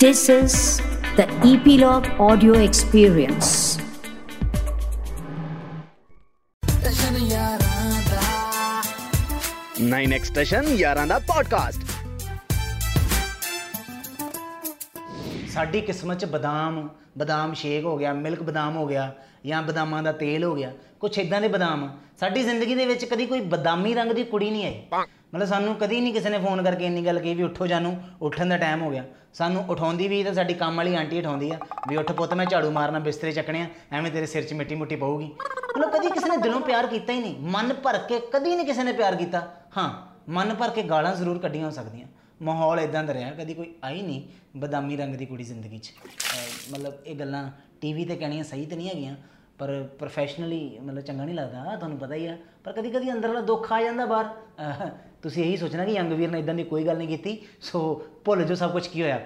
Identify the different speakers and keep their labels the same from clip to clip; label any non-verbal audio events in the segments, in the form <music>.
Speaker 1: This is the Epilogue Audio Experience.
Speaker 2: Nine extension ਯਾਰਾਂ ਦਾ podcast
Speaker 3: ਸਾਡੀ ਕਿਸਮਤ ਚ ਬਦਾਮ ਬਦਾਮ ਸ਼ੇਕ ਹੋ ਗਿਆ ਮਿਲਕ ਬਦਾਮ ਹੋ ਗਿਆ ਜਾਂ ਬਦਾਮਾਂ ਦਾ ਤੇਲ ਹੋ ਗਿਆ ਕੁਛ ਇਦਾਂ ਦੇ ਬਦਾਮ ਸਾਡੀ ਜ਼ਿੰਦਗੀ ਦੇ ਵਿੱਚ ਕਦੀ ਕੋਈ ਬਦਾਮੀ ਰੰਗ ਦੀ ਕੁੜੀ ਨਹੀਂ ਆਈ। ਮਤਲਬ ਸਾਨੂੰ ਕਦੀ ਨਹੀਂ ਕਿਸੇ ਨੇ ਫੋਨ ਕਰਕੇ ਇੰਨੀ ਗੱਲ ਕਹੀ ਵੀ ਉੱਠੋ ਜਾਨੂੰ, ਉੱਠਣ ਦਾ ਟਾਈਮ ਹੋ ਗਿਆ। ਸਾਨੂੰ ਉਠਾਉਂਦੀ ਵੀ ਤਾਂ ਸਾਡੀ ਕੰਮ ਵਾਲੀ ਆਂਟੀ ਉਠਾਉਂਦੀ ਆ, ਵੀ ਉੱਠ ਪੁੱਤ, ਮੈਂ ਝਾੜੂ ਮਾਰਨਾ, ਬਿਸਤਰੇ ਚੱਕਣੇ ਆ, ਐਵੇਂ ਤੇਰੇ ਸਿਰ 'ਚ ਮਿੱਟੀ ਮੁੱਟੀ ਪਊਗੀ। ਮਤਲਬ ਕਦੀ ਕਿਸੇ ਨੇ ਦਿਲੋਂ ਪਿਆਰ ਕੀਤਾ ਹੀ ਨਹੀਂ। ਮਨ ਭਰ ਕੇ ਕਦੀ ਨਹੀਂ ਕਿਸੇ ਨੇ ਪਿਆਰ ਕੀਤਾ। ਹਾਂ, ਮਨ ਭਰ ਕੇ ਗਾਲਾਂ ਜ਼ਰੂਰ ਕੱਢੀਆਂ ਹੋ ਸਕਦੀਆਂ। ਮਾਹੌਲ ਇਦਾਂ ਦਾ ਰਿਹਾ, ਕਦੀ ਕੋਈ ਆਈ ਨਹੀਂ ਬਦਾਮੀ ਰੰਗ ਦੀ ਕੁੜੀ ਜ਼ਿੰਦਗੀ 'ਚ। ਅਹ ਮਤਲਬ ਇਹ ਗੱਲਾਂ ਟੀਵੀ ਤੇ ਕਹਿਣੀਆਂ ਸਹੀ ਤੇ ਨਹੀਂ ਹੈਗੀਆਂ, ਪਰ ਪ੍ਰੋਫੈਸ਼ਨਲੀ ਮਤਲਬ ਚੰਗਾ ਨਹੀਂ ਲੱਗਦਾ ਤੁਹਾਨੂੰ ਪਤਾ ਹੀ ਆ। ਪਰ ਕਦੀ ਕਦੀ ਅੰਦਰਲਾ ਦੁੱਖ ਆ ਜਾਂਦਾ ਬਾਹਰ। ਅਹ ਤੁਸੀਂ ਇਹੀ ਸੋਚਣਾ ਕਿ ਯੰਗ ਵੀਰ ਨੇ ਇਦਾਂ ਦੀ ਕੋਈ ਗੱਲ ਨਹੀਂ ਕੀਤੀ, ਸੋ ਭੁੱਲ ਜੋ ਸਭ ਕੁਝ ਕੀ ਹੋਇਆ।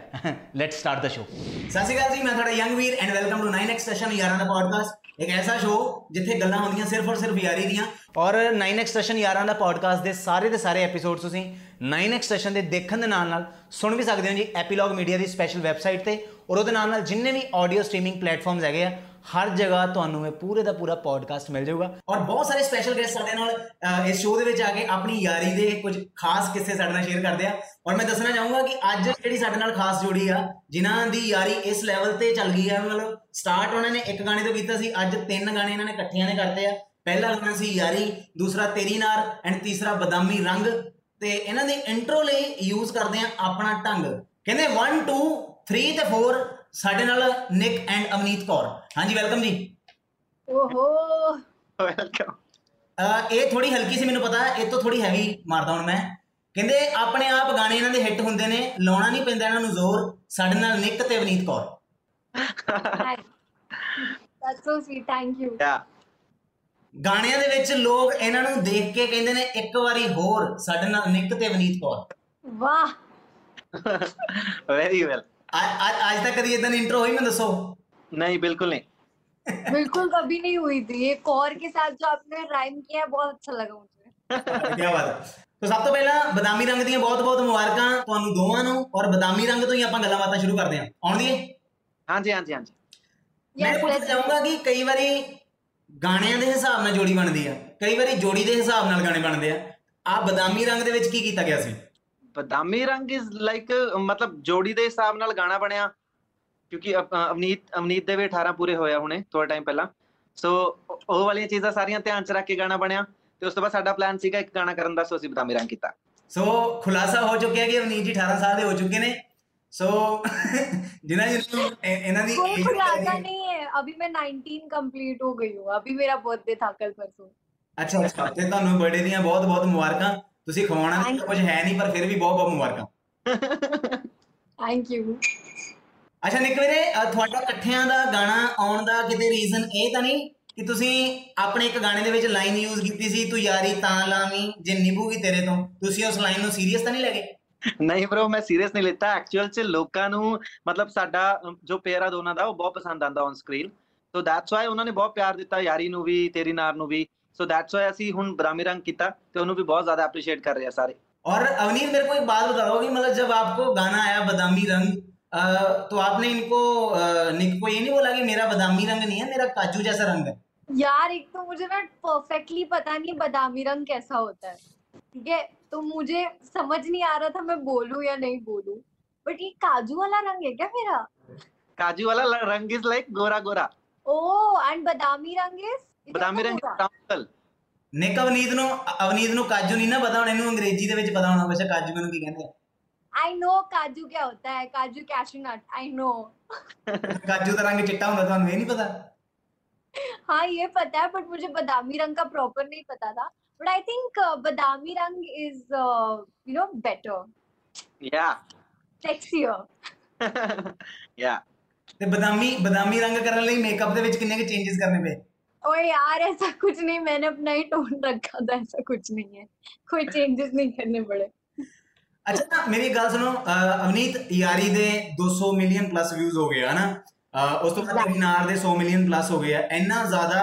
Speaker 3: ਲੈਟਸ ਸਟਾਰਟ ਦਾ ਸ਼ੋ ਸਤਿ ਸ਼੍ਰੀ ਅਕਾਲ ਜੀ, ਮੈਂ ਤੁਹਾਡਾ young Veer and welcome to 9x session ਯਾਰਾਂ ਦਾ ਪੋਡਕਾਸਟ ਇੱਕ ਐਸਾ ਸ਼ੋ ਜਿੱਥੇ ਗੱਲਾਂ ਹੁੰਦੀਆਂ ਸਿਰਫ ਔਰ ਸਿਰਫ ਯਾਰੀ ਦੀਆਂ। ਔਰ 9x ਸੈਸ਼ਨ ਯਾਰਾਂ ਦਾ ਪੋਡਕਾਸਟ ਦੇ ਸਾਰੇ ਦੇ ਸਾਰੇ ਐਪੀਸੋਡ ਤੁਸੀਂ 9x ਸੈਸ਼ਨ ਦੇ ਦੇਖਣ ਦੇ ਨਾਲ ਨਾਲ ਸੁਣ ਵੀ ਸਕਦੇ ਹੋ ਜੀ ਐਪੀਲੌਗ ਮੀਡੀਆ ਦੀ ਸਪੈਸ਼ਲ ਵੈਬਸਾਈਟ ਤੇ। ਔਰ ਉਹਦੇ ਨਾਲ ਨਾਲ ਜਿੰਨੇ ਵੀ ਆਡੀਓ ਸਟ੍ਰੀਮਿੰਗ ਪਲੇਟਫਾਰਮਸ ਹੈਗੇ ਆ ਹਰ ਜਗ੍ਹਾ ਤੁਹਾਨੂੰ ਇਹ ਪੂਰੇ ਦਾ ਪੂਰਾ ਪੋਡਕਾਸਟ ਮਿਲ ਜਾਊਗਾ। ਔਰ ਬਹੁਤ ਸਾਰੇ ਸਪੈਸ਼ਲ ਗੈਸਟ ਸਾਡੇ ਨਾਲ ਅਹ, ਇਸ ਸ਼ੋਅ ਦੇ ਵਿੱਚ ਆ ਕੇ ਆਪਣੀ ਯਾਰੀ ਦੇ ਕੁਝ ਖਾਸ ਕਿੱਸੇ ਸਾਡੇ ਨਾਲ ਸ਼ੇਅਰ ਕਰਦੇ ਆ। ਔਰ ਮੈਂ ਦੱਸਣਾ ਚਾਹੂੰਗਾ ਕਿ ਅੱਜ ਜਿਹੜੀ ਸਾਡੇ ਨਾਲ ਖਾਸ ਜੋੜੀ ਆ ਜਿਨ੍ਹਾਂ ਦੀ ਯਾਰੀ ਇਸ ਲੈਵਲ ਤੇ ਚੱਲ ਗਈ ਆ ਮਤਲਬ ਸਟਾਰਟ ਉਹਨਾਂ ਨੇ ਇੱਕ ਗਾਣੇ ਤੋਂ ਕੀਤਾ ਸੀ ਅੱਜ ਤਿੰਨ ਗਾਣੇ ਇਹਨਾਂ ਨੇ ਇਕੱਠਿਆਂ ਨੇ ਕਰਤੇ ਆ। ਪਹਿਲਾ ਗਾਣਾ ਸੀ ਯਾਰੀ ਦੂਸਰਾ ਤੇਰੀ ਨਾਰ ਐਂਡ ਤੀਸਰਾ ਬਦਾਮੀ ਰੰਗ। ਤੇ ਇਹਨਾਂ ਦੀ ਇੰਟਰੋ ਲਈ ਯੂਜ਼ ਕਰਦੇ ਆ ਆਪਣਾ ਢੰਗ। ਕਹਿੰਦੇ 1 2 3 ਤੇ 4 ਸਾਡੇ ਨਾਲ ਨਿਕ ਐਂਡ ਅਵਨੀਤ ਕੌਰ। ਹਾਂਜੀ ਵੈਲਕਮ ਜੀ।
Speaker 4: ਓਹੋ।
Speaker 2: ਵੈਲਕਮ
Speaker 3: ਇਹ ਥੋੜੀ ਹਲਕੀ ਸੀ ਮੈਨੂੰ ਪਤਾ। ਇਹ ਤੋਂ ਥੋੜੀ ਹੈਵੀ ਮਾਰਦਾ ਹੁਣ ਮੈਂ। ਕਹਿੰਦੇ ਆਪਣੇ ਆਪ ਗਾਣੇ ਇਹਨਾਂ ਦੇ ਹਿੱਟ ਹੁੰਦੇ ਨੇ। ਲਾਉਣਾ ਨਹੀਂ ਪੈਂਦਾ ਇਹਨਾਂ ਨੂੰ ਜ਼ੋਰ। ਸਾਡੇ ਨਾਲ ਨਿਕ ਤੇ Avneet Kaur.
Speaker 4: That's so sweet thank you
Speaker 2: ਯਾ
Speaker 3: ਗਾਣਿਆਂ ਦੇ ਵਿੱਚ ਲੋਕ ਇਹਨਾਂ ਨੂੰ ਦੇਖ ਕੇ ਕਹਿੰਦੇ ਨੇ ਇੱਕ ਵਾਰੀ ਹੋਰ ਸਾਡੇ ਨਾਲ ਨਿਕ ਤੇ ਅਵਨੀਤ ਕੌਰ।
Speaker 4: ਵਾਹ।
Speaker 2: ਵੈਰੀ ਵੈਲ
Speaker 3: आ, आ, आज तक कभी इतना इंट्रो हुई मैं दसो
Speaker 2: नहीं बिल्कुल नहीं
Speaker 4: बिल्कुल कभी नहीं हुई थी एक और के साथ जो आपने राइम किया है बहुत अच्छा लगा मुझे
Speaker 3: क्या बात है ਤੋ ਸਭ ਤੋਂ ਪਹਿਲਾਂ ਬਦਾਮੀ ਰੰਗ ਦੀਆਂ ਬਹੁਤ-ਬਹੁਤ ਮੁਬਾਰਕਾਂ ਤੁਹਾਨੂੰ ਦੋਵਾਂ ਨੂੰ ਔਰ ਬਦਾਮੀ ਰੰਗ ਤੋਂ ਹੀ ਆਪਾਂ ਗੱਲਾਂ ਬਾਤਾਂ ਸ਼ੁਰੂ ਕਰਦੇ ਹਾਂ ਆਉਣਦੀ ਹੈ
Speaker 2: ਹਾਂਜੀ ਹਾਂਜੀ ਹਾਂਜੀ
Speaker 3: ਮੈਂ ਪੁੱਛਣਾ ਚਾਹੂੰਗਾ ਕਿ ਕਈ ਵਾਰੀ ਗਾਣਿਆਂ ਦੇ ਹਿਸਾਬ ਨਾਲ ਜੋੜੀ ਬਣਦੀ ਆ ਕਈ ਵਾਰੀ ਜੋੜੀ ਦੇ ਹਿਸਾਬ ਨਾਲ ਗਾਣੇ ਬਣਦੇ ਆ ਆ ਬਦਾਮੀ ਰੰਗ ਦੇ ਵਿੱਚ ਕੀ ਕੀਤਾ ਗਿਆ ਸੀ
Speaker 5: ਬਦਾਮੀ ਰੰਗ ਇਜ਼ ਲਾਈਕ ਮਤਲਬ ਜੋੜੀ ਦੇ ਹਿਸਾਬ ਨਾਲ ਗਾਣਾ ਬਣਿਆ। ਕਿਉਂਕਿ ਅਵਨੀਤ ਅਵਨੀਤ ਦੇ ਵੀ 18 ਪੂਰੇ ਹੋਇਆ ਹੁਣੇ ਥੋੜਾ ਟਾਈਮ ਪਹਿਲਾਂ। ਸੋ ਉਹ ਵਾਲੀਆਂ ਚੀਜ਼ਾਂ ਸਾਰੀਆਂ ਧਿਆਨ ਚ ਰੱਖ ਕੇ ਗਾਣਾ ਬਣਿਆ। ਤੇ ਉਸ ਤੋਂ ਬਾਅਦ ਸਾਡਾ ਪਲਾਨ ਸੀਗਾ ਇੱਕ ਗਾਣਾ ਕਰਨ ਦਾ ਸੋ ਅਸੀਂ ਬਦਾਮੀ ਰੰਗ ਕੀਤਾ।
Speaker 3: ਸੋ ਖੁਲਾਸਾ ਹੋ ਚੁੱਕਿਆ ਕਿ ਅਵਨੀਤ ਜੀ 18 ਸਾਲ ਦੇ ਹੋ ਚੁੱਕੇ ਨੇ। ਸੋ ਜਿਨ੍ਹਾਂ ਜਿਹਨੂੰ ਇਹਨਾਂ ਦੀ
Speaker 4: ਕੋਈ
Speaker 3: ਖੁਲਾਸਾ
Speaker 4: ਨਹੀਂ ਹੈ। ਅਭੀ ਮੈਂ 19 ਕੰਪਲੀਟ ਹੋ ਗਈ ਹੂੰ। ਅਭੀ ਮੇਰਾ ਬਰਥਡੇ ਥਾ ਕੱਲ ਪਰਸੋਂ।
Speaker 3: ਅੱਛਾ ਅੱਛਾ। ਤੇ ਤੁਹਾਨੂੰ ਬਰਥਡੇ ਦੀਆਂ ਬਹੁਤ ਬਹੁਤ ਮੁਬਾਰਕਾਂ। ਤੁਸੀਂ ਖਵਾਉਣਾ ਕੁਝ ਹੈ ਨਹੀਂ ਪਰ ਫਿਰ ਵੀ ਬਹੁਤ ਬਹੁਤ ਮੁਬਾਰਕਾਂ।
Speaker 4: ਥੈਂਕ ਯੂ
Speaker 3: ਅੱਛਾ ਨਿਕ ਵੀਰੇ ਤੁਹਾਡਾ ਇਕੱਠਿਆਂ ਦਾ ਗਾਣਾ ਆਉਣ ਦਾ ਕਿਤੇ ਰੀਜ਼ਨ ਇਹ ਤਾਂ ਨਹੀਂ ਕਿ ਤੁਸੀਂ ਆਪਣੇ ਇੱਕ ਗਾਣੇ ਦੇ ਵਿੱਚ ਲਾਈਨ ਯੂਜ਼ ਕੀਤੀ ਸੀ ਤੂੰ ਯਾਰੀ ਤਾਂ ਲਾਵੀਂ ਜੇ ਨਿਭੂਗੀ ਤੇਰੇ ਤੋਂ। ਤੁਸੀਂ ਉਸ ਲਾਈਨ ਨੂੰ ਸੀਰੀਅਸ ਤਾਂ ਨਹੀਂ ਲੈ ਗਏ?
Speaker 5: ਨਹੀਂ ਬ్రో ਮੈਂ ਸੀਰੀਅਸ ਨਹੀਂ ਲੈਤਾ। ਐਕਚੁਅਲ ਚ ਲੋਕਾਂ ਨੂੰ ਮਤਲਬ ਸਾਡਾ ਜੋ ਪੇਅਰ ਆ ਦੋਨਾਂ ਦਾ ਉਹ ਬਹੁਤ ਪਸੰਦ ਆਂਦਾ on screen so that's why ਉਹਨਾਂ ਨੇ ਬਹੁਤ ਪਿਆਰ ਦਿੱਤਾ ਯਾਰੀ ਨੂੰ ਵੀ ਤੇਰੀ ਨਾਰ ਨੂੰ ਵੀ। ਸੋ ਦੈਟਸ ਵਾਈ ਅਸੀਂ ਹੁਣ ਬਦਾਮੀ ਰੰਗ ਕੀਤਾ ਤੇ ਉਹਨੂੰ ਵੀ ਬਹੁਤ ਜ਼ਿਆਦਾ ਐਪਰੀਸ਼ੀਏਟ ਕਰ ਰਹੇ ਆ ਸਾਰੇ
Speaker 3: और अवनीत मेरे को एक बात बताओ कि मतलब जब आपको गाना आया बादामी रंग अ, तो आपने इनको अ, निक को ये नहीं बोला कि मेरा बादामी रंग नहीं है मेरा काजू जैसा रंग है
Speaker 4: यार एक तो मुझे ना परफेक्टली पता नहीं बादामी रंग कैसा होता है ठीक है तो मुझे समझ नहीं आ रहा था मैं बोलूं या नहीं बोलूं बट ये काजू वाला रंग है क्या मेरा
Speaker 5: काजू वाला ल- रंग is like Gora Gora
Speaker 4: O and बादामी रंग इज
Speaker 5: ਬਦਾਮੀ ਰੰਗ brown
Speaker 3: ਨਿਕ ਅਵਨੀਤ ਨੂੰ ਅਵਨੀਤ ਨੂੰ ਕਾਜੂ ਨਹੀਂ ਨਾ ਪਤਾ ਹੁਣ ਇਹਨੂੰ ਅੰਗਰੇਜ਼ੀ ਦੇ ਵਿੱਚ ਪਤਾ ਹੋਣਾ ਵੈਸੇ ਕਾਜੂ ਮੈਨੂੰ ਕੀ ਕਹਿੰਦੇ ਆ
Speaker 4: आई नो काजू क्या होता है काजू कैशू नट आई नो
Speaker 3: ਕਾਜੂ ਦਾ ਰੰਗ ਚਿੱਟਾ ਹੁੰਦਾ ਤੁਹਾਨੂੰ ਇਹ ਨਹੀਂ ਪਤਾ
Speaker 4: हाँ ये पता है बट मुझे बादामी रंग का प्रॉपर नहीं पता था बट आई थिंक बादामी रंग इज यू नो बेटर
Speaker 5: या
Speaker 4: सेक्सियर
Speaker 5: या
Speaker 3: ਤੇ ਬਦਾਮੀ ਬਦਾਮੀ ਰੰਗ ਕਰਨ ਲਈ ਮੇਕਅਪ ਦੇ ਵਿੱਚ किन्ने के चेंजेस करने पे
Speaker 4: ओए यार ऐसा कुछ नहीं मैंने अपना ही टोन रखा था ऐसा कुछ नहीं है कोई चेंजेस नहीं करने पड़े
Speaker 3: ਅੱਛਾ ਨਾ ਮੇਰੀ ਗੱਲ ਸੁਣੋ ਅਹ ਅਵਨੀਤ ਯਾਰੀ ਦੇ 200 ਮਿਲੀਅਨ ਪਲੱਸ ਵਿਊਜ਼ ਹੋ ਗਏ ਹਨਾ ਅਹ ਉਸ ਤੋਂ ਬਾਅਦ ਤੇਰੀ ਨਾਰ ਦੇ 100 ਮਿਲੀਅਨ ਪਲੱਸ ਹੋ ਗਏ ਆ ਇੰਨਾ ਜ਼ਿਆਦਾ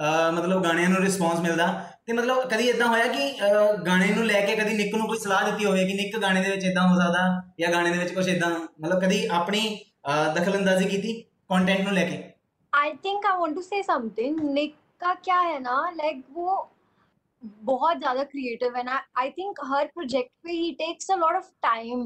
Speaker 3: ਅਹ ਮਤਲਬ ਗਾਣਿਆਂ ਨੂੰ ਰਿਸਪੌਂਸ ਮਿਲਦਾ ਤੇ ਮਤਲਬ ਕਦੀ ਇਦਾਂ ਹੋਇਆ ਕਿ ਅਹ, ਗਾਣੇ ਨੂੰ ਲੈ ਕੇ ਕਦੀ ਨਿੱਕ ਨੂੰ ਕੋਈ ਸਲਾਹ ਦਿੱਤੀ ਹੋਵੇ ਕਿ ਨਿੱਕ ਗਾਣੇ ਦੇ ਵਿੱਚ ਇਦਾਂ ਹੋ ਸਕਦਾ ਜਾਂ ਗਾਣੇ ਦੇ ਵਿੱਚ ਕੁਝ ਇਦਾਂ ਮਤਲਬ ਕਦੀ ਆਪਣੀ ਅਹ, ਦਖਲਅੰਦਾਜ਼ੀ ਕੀਤੀ ਕੰਟੈਂਟ ਨੂੰ ਲੈ ਕੇ
Speaker 4: I think I want to say something Nikk का क्या है ना लाइक वो बहुत ज़्यादा क्रिएटिव है ना। आई थिंक हर प्रोजेक्ट पे ही takes a lot of time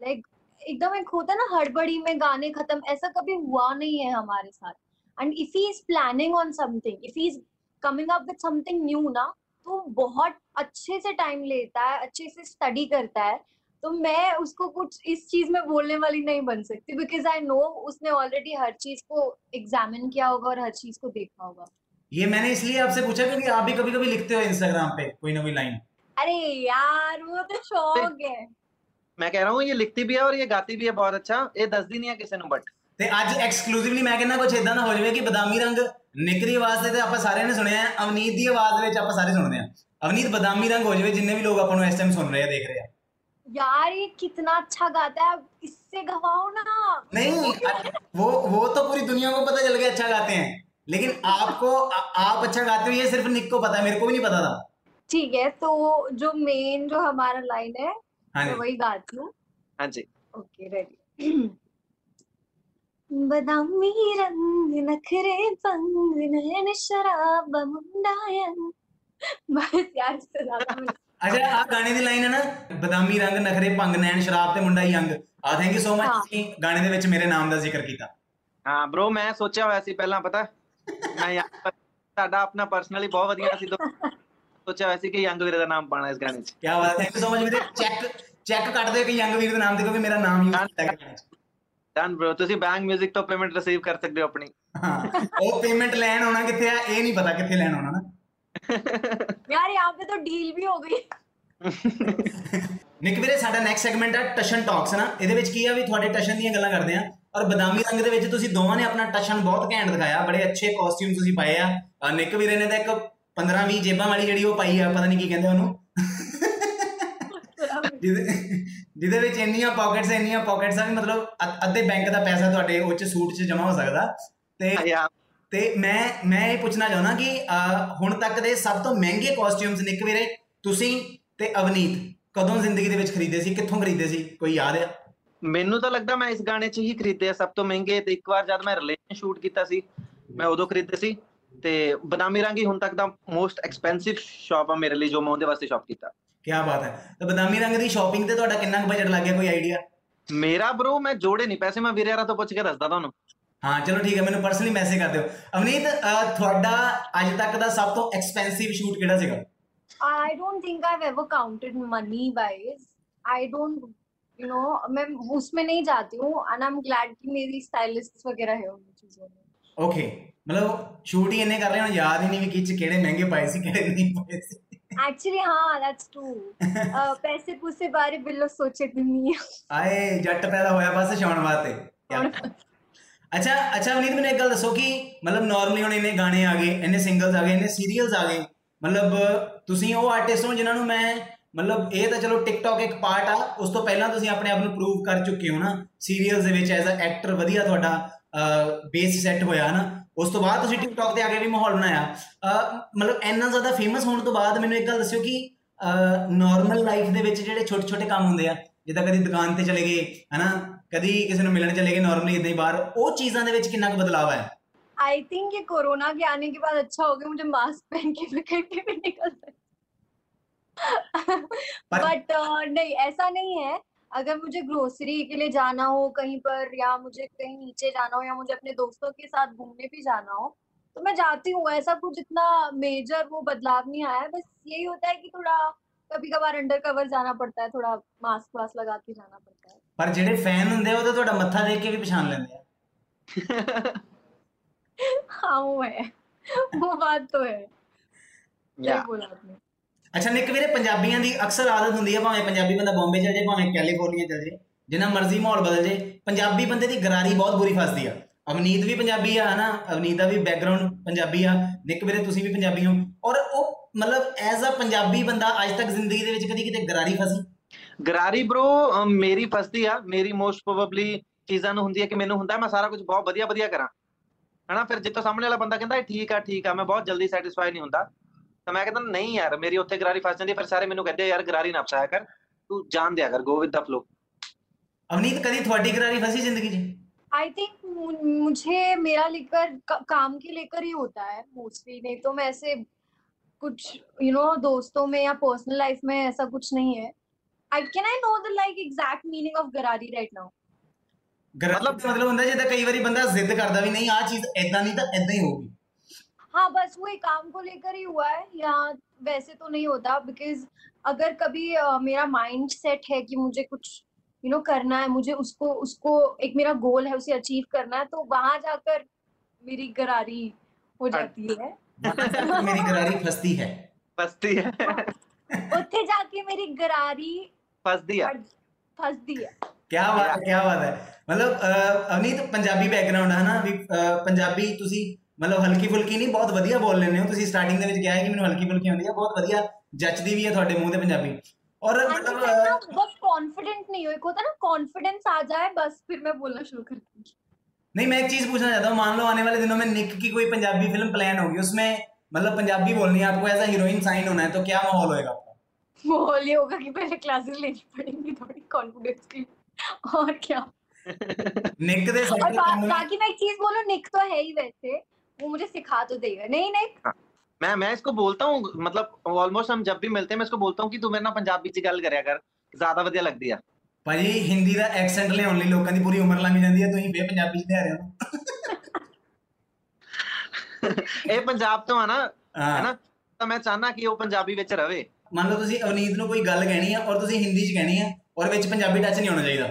Speaker 4: like एकदम एक होता है ना, हड़बड़ी में गाने खत्म, ऐसा कभी हुआ नहीं है हमारे साथ। And if he is planning on something if he is coming up with something new ना तो बहुत अच्छे से टाइम लेता है, अच्छे से स्टडी करता है। तो मैं उसको कुछ इस चीज में बोलने वाली नहीं बन सकती बिकॉज आई नो उसने ऑलरेडी हर चीज को एग्जामिन किया होगा और हर चीज को देखा होगा
Speaker 3: ये मैंने इसलिए आपसे पूछा क्योंकि आप भी कभी कभी लिखते हो इंस्टाग्राम पे कोई ना कोई लाइन
Speaker 4: अरे यार वो तो शौक है
Speaker 5: मैं कह रहा हूँ ये लिखती भी है और ये गाती भी है बहुत अच्छा ये दसदी नहीं है किसी ਨੂੰ ਬਟ
Speaker 3: ਤੇ ਅੱਜ ਐਕਸਕਲੂਸਿਵਲੀ ਮੈਂ ਕਹਿੰਦਾ ਕੁਝ ਇਦਾਂ ਦਾ ਹੋ ਜਾਵੇ ਕਿ ਬਦਾਮੀ ਰੰਗ ਨਿੱਕ ਦੀ ਆਵਾਜ਼ ਤੇ ਤੇ ਆਪਾਂ ਸਾਰਿਆਂ ਨੇ ਸੁਣਿਆ ਹੈ ਅਵਨੀਤ ਦੀ ਆਵਾਜ਼ ਦੇ ਵਿੱਚ ਆਪਾਂ ਸਾਰੇ ਸੁਣਦੇ ਹਾਂ ਅਵਨੀਤ ਬਦਾਮੀ ਰੰਗ ਹੋ ਜਾਵੇ ਜਿੰਨੇ ਵੀ ਲੋਕ ਆਪਾਂ ਨੂੰ ਇਸ ਟਾਈਮ ਸੁਣ ਰਹੇ ਆ ਦੇਖ ਰਹੇ ਆ
Speaker 4: यार ये कितना अच्छा गाता है इससे गवाओ ना।
Speaker 3: नहीं वो वो तो पूरी दुनिया को पता चल गया अच्छा गाते हैं। लेकिन आपको आ, आप अच्छा गाते हो ये सिर्फ़ निक को पता है मेरे को भी नहीं पता था।
Speaker 4: ठीक है तो जो मेन जो हमारा लाइन है
Speaker 3: हाँ
Speaker 4: मैं वही गाती हूँ।
Speaker 5: ਹਾਂਜੀ
Speaker 4: ओके रेडी बदामी रंग नखरे पंग नयन शराब मुंडायन। बस यार इससे ज़्यादा
Speaker 3: ਅੱਛਾ ਆ ਗਾਣੇ ਦੀ ਲਾਈਨ ਹੈ ਨਾ ਬਦਾਮੀ ਰੰਗ ਨਖਰੇ ਭੰਗ ਨੈਣ ਸ਼ਰਾਬ ਤੇ ਮੁੰਡਾ ਯੰਗ ਆ ਥੈਂਕ ਯੂ ਸੋ ਮਚ ਤੁਸੀਂ ਗਾਣੇ ਦੇ ਵਿੱਚ ਮੇਰੇ ਨਾਮ ਦਾ ਜ਼ਿਕਰ ਕੀਤਾ
Speaker 5: ਹਾਂ ਬ్రో ਮੈਂ ਸੋਚਿਆ ਹੋਇਆ ਸੀ ਪਹਿਲਾਂ ਪਤਾ ਮੈਂ ਯਾਰ ਸਾਡਾ ਆਪਣਾ ਪਰਸਨਲੀ ਬਹੁਤ ਵਧੀਆ ਸੀ ਸੋਚਿਆ ਹੋਇਆ ਸੀ ਕਿ ਯੰਗ ਵੀਰ ਦਾ ਨਾਮ ਪਾਣਾ ਇਸ ਗਾਣੇ 'ਚ
Speaker 3: ਕੀ ਬਾਤ ਥੈਂਕ ਯੂ ਸੋ ਮਚ ਵੀਰੇ ਚੈੱਕ ਚੈੱਕ ਕੱਟ ਦੇ ਕਿ ਯੰਗ ਵੀਰ ਦੇ ਨਾਮ ਦੇ ਕਿਉਂਕਿ ਮੇਰਾ ਨਾਮ ਯੂਜ਼ ਕੀਤਾ ਗਿਆ ਗਾਣੇ 'ਚ
Speaker 5: ਡਨ ਬ్రో ਤੁਸੀਂ ਬੈਂਕ 뮤직 ਤੋਂ ਪੇਮੈਂਟ ਰਿਸੀਵ ਕਰ ਸਕਦੇ ਹੋ ਆਪਣੀ
Speaker 3: ਹਾਂ ਉਹ ਪੇਮੈਂਟ ਲੈਣ ਆਉਣਾ ਕਿੱਥੇ ਆ ਇਹ ਨਹੀਂ ਪਤਾ ਕਿੱਥੇ ਲੈਣ ਆਉਣਾ ਨਾ
Speaker 4: यार यहाँ पे तो डील भी हो गई
Speaker 3: ਨਿਕ ਵੀਰੇ ਸਾਡਾ ਨੈਕਸਟ ਸੈਗਮੈਂਟ ਹੈ ਟਸ਼ਨ ਟਾਕਸ ਨਾ ਇਹਦੇ ਵਿੱਚ ਕੀ ਆ ਵੀ ਤੁਹਾਡੇ ਟਸ਼ਨ ਦੀਆਂ ਗੱਲਾਂ ਕਰਦੇ ਆ ਔਰ ਬਦਾਮੀ ਰੰਗ ਦੇ ਵਿੱਚ ਤੁਸੀਂ ਦੋਵਾਂ ਨੇ ਆਪਣਾ ਟਸ਼ਨ ਬਹੁਤ ਘੈਂਟ ਦਿਖਾਇਆ ਬੜੇ ਅੱਛੇ ਕਾਸਟਿਊਮ ਤੁਸੀਂ ਪਾਏ ਆ ਅਹ ਨਿਕ ਵੀਰੇ ਨੇ ਤਾਂ ਇੱਕ 15 20 ਜੇਬਾਂ ਵਾਲੀ ਜਿਹੜੀ ਉਹ ਪਾਈ ਆ ਪਤਾ ਨਹੀਂ ਕੀ ਕਹਿੰਦੇ ਉਹਨੂੰ ਜਿਹਦੇ ਜਿਹਦੇ ਵਿੱਚ ਇੰਨੀਆਂ ਪਾਕਟਸ ਇੰਨੀਆਂ ਪਾਕਟਸ ਆ ਵੀ ਮਤਲਬ ਅੱਧ- ਅੱਧੇ ਬੈਂਕ ਦਾ ਪੈਸਾ ਤੁਹਾਡੇ ਉਹ ਚ ਸੂਟ 'ਚ ਜਮਾ ਹੋ ਸਕਦਾ ਤੇ
Speaker 5: ਯਾ
Speaker 3: ਤੇ ਮੈਂ ਮੈਂ ਇਹ ਪੁੱਛਣਾ ਚਾਹੁੰਦਾ ਕਿ ਹੁਣ ਤੱਕ ਦੇ ਸਭ ਤੋਂ ਮਹਿੰਗੇ ਕਾਸਟਿਊਮਸ ਨਿਕ ਵੀਰੇ ਤੁਸੀਂ ਤੇ ਅਵਨੀਤ ਕਦੋਂ ਜ਼ਿੰਦਗੀ ਦੇ ਵਿੱਚ ਖਰੀਦੇ ਸੀ ਕਿੱਥੋਂ ਖਰੀਦੇ ਸੀ? ਕੋਈ ਯਾਦ ਹੈ
Speaker 5: ਮੈਨੂੰ ਤਾਂ ਲੱਗਦਾ ਮੈਂ ਇਸ ਗਾਣੇ 'ਚ ਹੀ ਖਰੀਦੇ ਆ ਸਭ ਤੋਂ ਮਹਿੰਗੇ ਤੇ ਇੱਕ ਵਾਰ ਜਦ ਮੈਂ ਰਿਲੇਸ਼ਨ ਸ਼ੂਟ ਕੀਤਾ ਸੀ ਮੈਂ ਉਦੋਂ ਖਰੀਦੇ ਸੀ ਤੇ ਬਦਾਮੀ ਰੰਗ ਹੁਣ ਤੱਕ ਦਾ ਮੋਸਟ ਐਕਸਪੈਂਸਿਵ ਸ਼ਾਪ ਆ ਮੇਰੇ ਲਈ ਜੋ ਮੈਂ ਉਹਦੇ ਵਾਸਤੇ ਸ਼ਾਪ ਕੀਤਾ।
Speaker 3: ਕੀ ਬਾਤ ਹੈ। ਤਾਂ ਬਦਾਮੀ ਰੰਗ ਦੀ ਸ਼ਾਪਿੰਗ ਤੇ ਤੁਹਾਡਾ ਕਿੰਨਾ ਕੁ ਬਜਟ ਲੱਗ ਗਿਆ? ਕੋਈ ਆਈਡੀਆ
Speaker 5: ਮੇਰਾ ਬ్రో ਮੈਂ ਜੋੜੇ ਨਹੀਂ ਪੈਸੇ ਮੈਂ ਵੀਰੇ ਯਾਰਾਂ ਤੋਂ ਪੁੱਛ ਕੇ ਦੱਸਦਾ ਤੁਹਾਨੂੰ।
Speaker 3: ਹਾਂ ਚਲੋ ਠੀਕ ਹੈ ਮੈਨੂੰ ਪਰਸਨਲੀ ਮੈਸੇਜ ਕਰ ਦਿਓ ਅਵਨੀਤ ਅਹ, ਤੁਹਾਡਾ ਅੱਜ ਤੱਕ ਦਾ ਸਭ ਤੋਂ ਐਕਸਪੈਂਸਿਵ ਸ਼ੂਟ ਕਿਹੜਾ ਸੀਗਾ
Speaker 4: I don't think I've ever counted money wise. I don't, you know, मैं उसमें नहीं जाती हूँ and I'm glad कि मेरी स्टाइलिस्ट वगैरह है उन चीजों में
Speaker 3: ਓਕੇ ਮਤਲਬ ਸ਼ੂਟ ਹੀ ਇੰਨੇ ਕਰ ਰਹੇ ਹੋ ਯਾਦ ਹੀ ਨਹੀਂ ਵੀ ਕਿ ਚ ਕਿਹੜੇ ਮਹਿੰਗੇ ਪਾਏ ਸੀ ਕਿਹੜੇ ਨਹੀਂ ਪਾਏ ਸੀ
Speaker 4: एक्चुअली हाँ that's true uh, पैसे पूसे बारे बिल्लो सोचे दुनिया
Speaker 3: ਆਏ ਜੱਟ ਪੈਦਾ ਹੋਇਆ ਬਸ ਛਾਉਣ ਵਾਸਤੇ ਕਿਆ- ਅੱਛਾ ਅੱਛਾ ਅਵਨੀਤ ਮੈਨੂੰ ਇੱਕ ਗੱਲ ਦੱਸੋ ਕਿ ਮਤਲਬ ਨਾਰਮਲੀ ਹੁਣ ਇੰਨੇ ਗਾਣੇ ਆ ਗਏ ਇੰਨੇ ਸਿੰਗਲਸ ਆ ਗਏ ਇੰਨੇ ਸੀਰੀਅਲਸ ਆ ਗਏ ਮਤਲਬ ਤੁਸੀਂ ਉਹ ਆਰਟਿਸਟ ਹੋ ਜਿਨ੍ਹਾਂ ਨੂੰ ਮੈਂ ਮਤਲਬ ਇਹ ਤਾਂ ਚਲੋ ਟਿਕਟੌਕ ਇੱਕ ਪਾਰਟ ਆ ਉਸ ਤੋਂ ਪਹਿਲਾਂ ਤੁਸੀਂ ਆਪਣੇ ਆਪ ਨੂੰ ਪ੍ਰੂਵ ਕਰ ਚੁੱਕੇ ਹੋ ਨਾ ਸੀਰੀਅਲਸ ਦੇ ਵਿੱਚ ਐਜ਼ ਅ ਐਕਟਰ ਵਧੀਆ ਤੁਹਾਡਾ ਬੇਸ ਸੈੱਟ ਹੋਇਆ ਨਾ ਉਸ ਤੋਂ ਬਾਅਦ ਤੁਸੀਂ ਟਿਕਟੌਕ ਤੇ ਆ ਕੇ ਵੀ ਮਾਹੌਲ ਬਣਾਇਆ। ਅਹ, ਮਤਲਬ ਇੰਨਾ ਜ਼ਿਆਦਾ ਫੇਮਸ ਹੋਣ ਤੋਂ ਬਾਅਦ ਮੈਨੂੰ ਇੱਕ ਗੱਲ ਦੱਸਿਓ ਕਿ ਨਾਰਮਲ ਲਾਈਫ ਦੇ ਵਿੱਚ ਜਿਹੜੇ ਛੋਟੇ ਛੋਟੇ ਕੰਮ ਹੁੰਦੇ ਆ ਜਿੱਦਾਂ ਕਦੀ ਦੁਕਾਨ ਤੇ ਚਲੇ ਗਏ ਹਨਾ ਕਦੀ ਕਿਸੇ ਨੂੰ ਮਿਲਣ ਚਲੇ ਗਏ ਨਾਰਮਲੀ ਇਦਾਂ ਹੀ ਬਾਹਰ ਉਹ ਚੀਜ਼ਾਂ ਦੇ ਵਿੱਚ ਕਿੰਨਾ ਕੁ ਬਦਲਾਅ ਆਇਆ
Speaker 4: आई थिंक ये कोरोना के आने के बाद अच्छा हो गया मुझे मास्क पहन के मैं कहीं पे भी निकल सकती
Speaker 3: पर-
Speaker 4: बट <laughs> नहीं ऐसा नहीं है अगर मुझे ग्रोसरी के लिए जाना हो कहीं पर या मुझे कहीं नीचे जाना हो या मुझे अपने दोस्तों के साथ घूमने भी जाना हो तो मैं जाती हूँ ऐसा कुछ इतना मेजर वो बदलाव नहीं आया है बस यही होता है कि थोड़ा कभी कभार अंडर कवर जाना पड़ता है थोड़ा मास्क वास्क लगा के जाना पड़ता है
Speaker 3: ਪਰ ਜਿਹੜੇ ਫੈਨ ਹੁੰਦੇ ਆ ਉਹ ਤਾਂ ਤੁਹਾਡਾ ਮੱਥਾ ਦੇਖ ਕੇ ਵੀ ਪਛਾਣ ਲੈਂਦੇ ਆ।
Speaker 4: ਹਾਂ ਉਹ ਹੈ। ਉਹ ਬਾਤ
Speaker 5: ਤਾਂ
Speaker 4: ਹੈ। ਯਾ।
Speaker 3: ਅੱਛਾ ਨਿੱਕ ਵੀਰੇ ਪੰਜਾਬੀਆਂ ਦੀ ਅਕਸਰ ਆਦਤ ਹੁੰਦੀ ਹੈ ਭਾਵੇਂ ਪੰਜਾਬੀ ਬੰਦਾ ਬੰਬੇ ਚਲ ਜਾਏ ਭਾਵੇਂ ਕੈਲੀਫੋਰਨੀਆ ਚਲ ਜਾਏ ਜਿੰਨਾ ਮਰਜ਼ੀ ਮਾਹੌਲ ਬਦਲ ਜੇ ਪੰਜਾਬੀ ਬੰਦੇ ਦੀ ਗਰਾਰੀ ਬਹੁਤ ਬੁਰੀ ਫਸਦੀ ਆ। ਅਵਨੀਤ ਵੀ ਪੰਜਾਬੀ ਆ ਹਨਾ? ਅਵਨੀਤ ਦਾ ਵੀ ਬੈਕਗ੍ਰਾਉਂਡ ਪੰਜਾਬੀ ਆ। ਨਿੱਕ ਵੀਰੇ ਤੁਸੀਂ ਵੀ ਪੰਜਾਬੀ ਹੋ। ਔਰ ਉਹ ਮਤਲਬ ਐਜ਼ ਅ ਪੰਜਾਬੀ ਬੰਦਾ ਅੱਜ ਤੱਕ ਜ਼ਿੰਦਗੀ ਦੇ ਵਿੱਚ ਕਦੀ ਕਿਤੇ ਗਰਾਰੀ ਫਸੀ?
Speaker 5: ਗਰਾਰੀ ਬ్రో ਮੇਰੀ ਫਸਦੀ ਆ ਮੇਰੀ ਮੋਸਟ ਪ੍ਰੋਬਬਲੀ ਚੀਜ਼ਾਂ ਨੂੰ ਹੁੰਦੀ ਹੈ ਕਿ ਮੈਨੂੰ ਹੁੰਦਾ ਮੈਂ ਸਾਰਾ ਕੁਝ ਬਹੁਤ ਵਧੀਆ ਵਧੀਆ ਕਰਾਂ ਹਨਾ ਫਿਰ ਜਿੱਤੋਂ ਸਾਹਮਣੇ ਵਾਲਾ ਬੰਦਾ ਕਹਿੰਦਾ ਠੀਕ ਆ ਠੀਕ ਆ ਮੈਂ ਬਹੁਤ ਜਲਦੀ ਸੈਟੀਸਫਾਈ ਨਹੀਂ ਹੁੰਦਾ ਤਾਂ ਮੈਂ ਕਹਿੰਦਾ ਨਹੀਂ ਯਾਰ ਮੇਰੀ ਉੱਥੇ ਗਰਾਰੀ ਫਸ ਜਾਂਦੀ ਫਿਰ ਸਾਰੇ ਮੈਨੂੰ ਕਹਿੰਦੇ ਯਾਰ ਗਰਾਰੀ ਨਾ ਫਸਾਇਆ ਕਰ ਤੂੰ ਜਾਣ ਦਿਆ ਕਰ go with the flow
Speaker 3: Avneet ਕਦੀ ਤੁਹਾਡੀ ਗਰਾਰੀ ਫਸੀ ਜ਼ਿੰਦਗੀ 'ਚ
Speaker 4: आई थिंक मुझे मेरा लेकर का, काम के लेकर ही होता है मोस्टली नहीं तो मैं ऐसे कुछ यू you नो know, दोस्तों में या पर्सनल लाइफ में ऐसा कुछ नहीं है I can I know the like exact meaning of गरारी राइट नाउ
Speaker 3: ਗਰਾਰੀ
Speaker 5: ਮਤਲਬ-
Speaker 3: ਦਾ ਮਤਲਬ ਹੁੰਦਾ ਜਿੱਦਾਂ ਕਈ ਵਾਰੀ ਬੰਦਾ ਜ਼ਿੱਦ ਕਰਦਾ ਵੀ ਨਹੀਂ ਆਹ ਚੀਜ਼ ਐਦਾਂ ਨਹੀਂ ਤਾਂ ਐਦਾਂ ਹੀ ਹੋਊਗੀ
Speaker 4: हाँ बस वही काम को लेकर ही हुआ है या वैसे तो नहीं होता बिकॉज अगर कभी अ, मेरा माइंड सेट है कि मुझे कुछ यू नो करना है मुझे उसको उसको एक मेरा गोल है उसे अचीव करना है तो वहां जाकर मेरी गरारी हो जाती है
Speaker 3: ਮੇਰੀ ਗਰਾਰੀ ਫਸਦੀ ਹੈ
Speaker 5: ਫਸਦੀ ਹੈ <laughs>
Speaker 4: ਉੱਥੇ ਜਾ ਕੇ ਮੇਰੀ ਗਰਾਰੀ
Speaker 5: ਫਸਦੀ ਆ
Speaker 4: ਫਸਦੀ ਹੈ
Speaker 3: ਕੀ ਬਾਤ ਹੈ ਕੀ ਬਾਤ ਹੈ ਮਤਲਬ ਅਹ, ਅਵਨੀਤ ਪੰਜਾਬੀ ਬੈਕਗ੍ਰਾਉਂਡ ਹੈ ਨਾ ਵੀ ਅਹ, ਪੰਜਾਬੀ ਤੁਸੀਂ ਮਤਲਬ ਹਲਕੀ ਫੁਲਕੀ ਨਹੀਂ ਬਹੁਤ ਵਧੀਆ ਬੋਲ ਲੈਂਦੇ ਹੋ ਤੁਸੀਂ ਸਟਾਰਟਿੰਗ ਦੇ ਵਿੱਚ ਕਿਹਾ ਹੈ ਕਿ ਮੈਨੂੰ ਹਲਕੀ ਫੁਲਕੀ ਆਉਂਦੀ ਹੈ ਬਹੁਤ ਵਧੀਆ ਜੱਚਦੀ ਵੀ ਹੈ ਤੁਹਾਡੇ ਮੂੰਹ ਤੇ ਪੰਜਾਬੀ ਔਰ ਮਤਲਬ
Speaker 4: मैं ना
Speaker 3: ਅਹ,
Speaker 4: बस कॉन्फिडेंट नहीं हूँ एक होता है ना कॉन्फिडेंस आ जाए बस फिर मैं बोलना शुरू कर दूंगी
Speaker 3: नहीं मैं एक चीज पूछना चाहता हूँ मान लो आने वाले दिनों में निक की कोई पंजाबी फिल्म प्लान होगी उसमें मतलब पंजाबी बोलनी है आपको ऐसा हीरोइन साइन होना है तो क्या माहौल होएगा आपका
Speaker 4: माहौल ये होगा कि पहले क्लासेस लेनी पड़ेंगी थोड़ी कॉन्फिडेंस की और क्या
Speaker 3: निक दे
Speaker 4: और
Speaker 3: साइड
Speaker 4: बा, बाकी मैं एक चीज बोलूं निक तो है ही वैसे वो मुझे सिखा तो देगा नहीं नहीं
Speaker 5: मैं मैं इसको बोलता हूँ मतलब ऑलमोस्ट हम जब भी मिलते हैं मैं इसको बोलता हूँ कि तू मेरे ਨਾਲ ਪੰਜਾਬੀ ਚ ਗੱਲ ਕਰਿਆ ਕਰ ਜ਼ਿਆਦਾ ਵਧੀਆ ਲੱਗਦੀ ਆ
Speaker 3: ਭਾਜੀ ਹਿੰਦੀ ਦਾ ਐਕਸੈਂਟ ਲਿਆਉਣ ਲਈ ਲੋਕਾਂ ਦੀ ਪੂਰੀ ਉਮਰ ਲੰਘ ਜਾਂਦੀ ਹੈ ਤੁਸੀਂ ਫੇਰ ਪੰਜਾਬੀ ਚ ਲਿਆ ਰਹੇ ਹੋ
Speaker 5: ਇਹ ਪੰਜਾਬ ਤੋਂ ਆ ਨਾ
Speaker 3: ਹਾਂ
Speaker 5: ਹੈਨਾ ਤਾਂ ਮੈਂ ਚਾਹਨਾ ਕਿ ਉਹ ਪੰਜਾਬੀ ਵਿੱਚ ਰਵੇ
Speaker 3: ਮੰਨ ਲਓ ਤੁਸੀਂ ਅਵਨੀਤ ਨੂੰ ਕੋਈ ਗੱਲ ਕਹਿਣੀ ਆ ਔਰ ਤੁਸੀਂ ਹਿੰਦੀ ਚ ਕਹਿਣੀ ਆ ਔਰ ਵਿੱਚ ਪੰਜਾਬੀ ਟੱਚ ਨਹੀਂ ਹੋਣਾ ਚਾਹੀਦਾ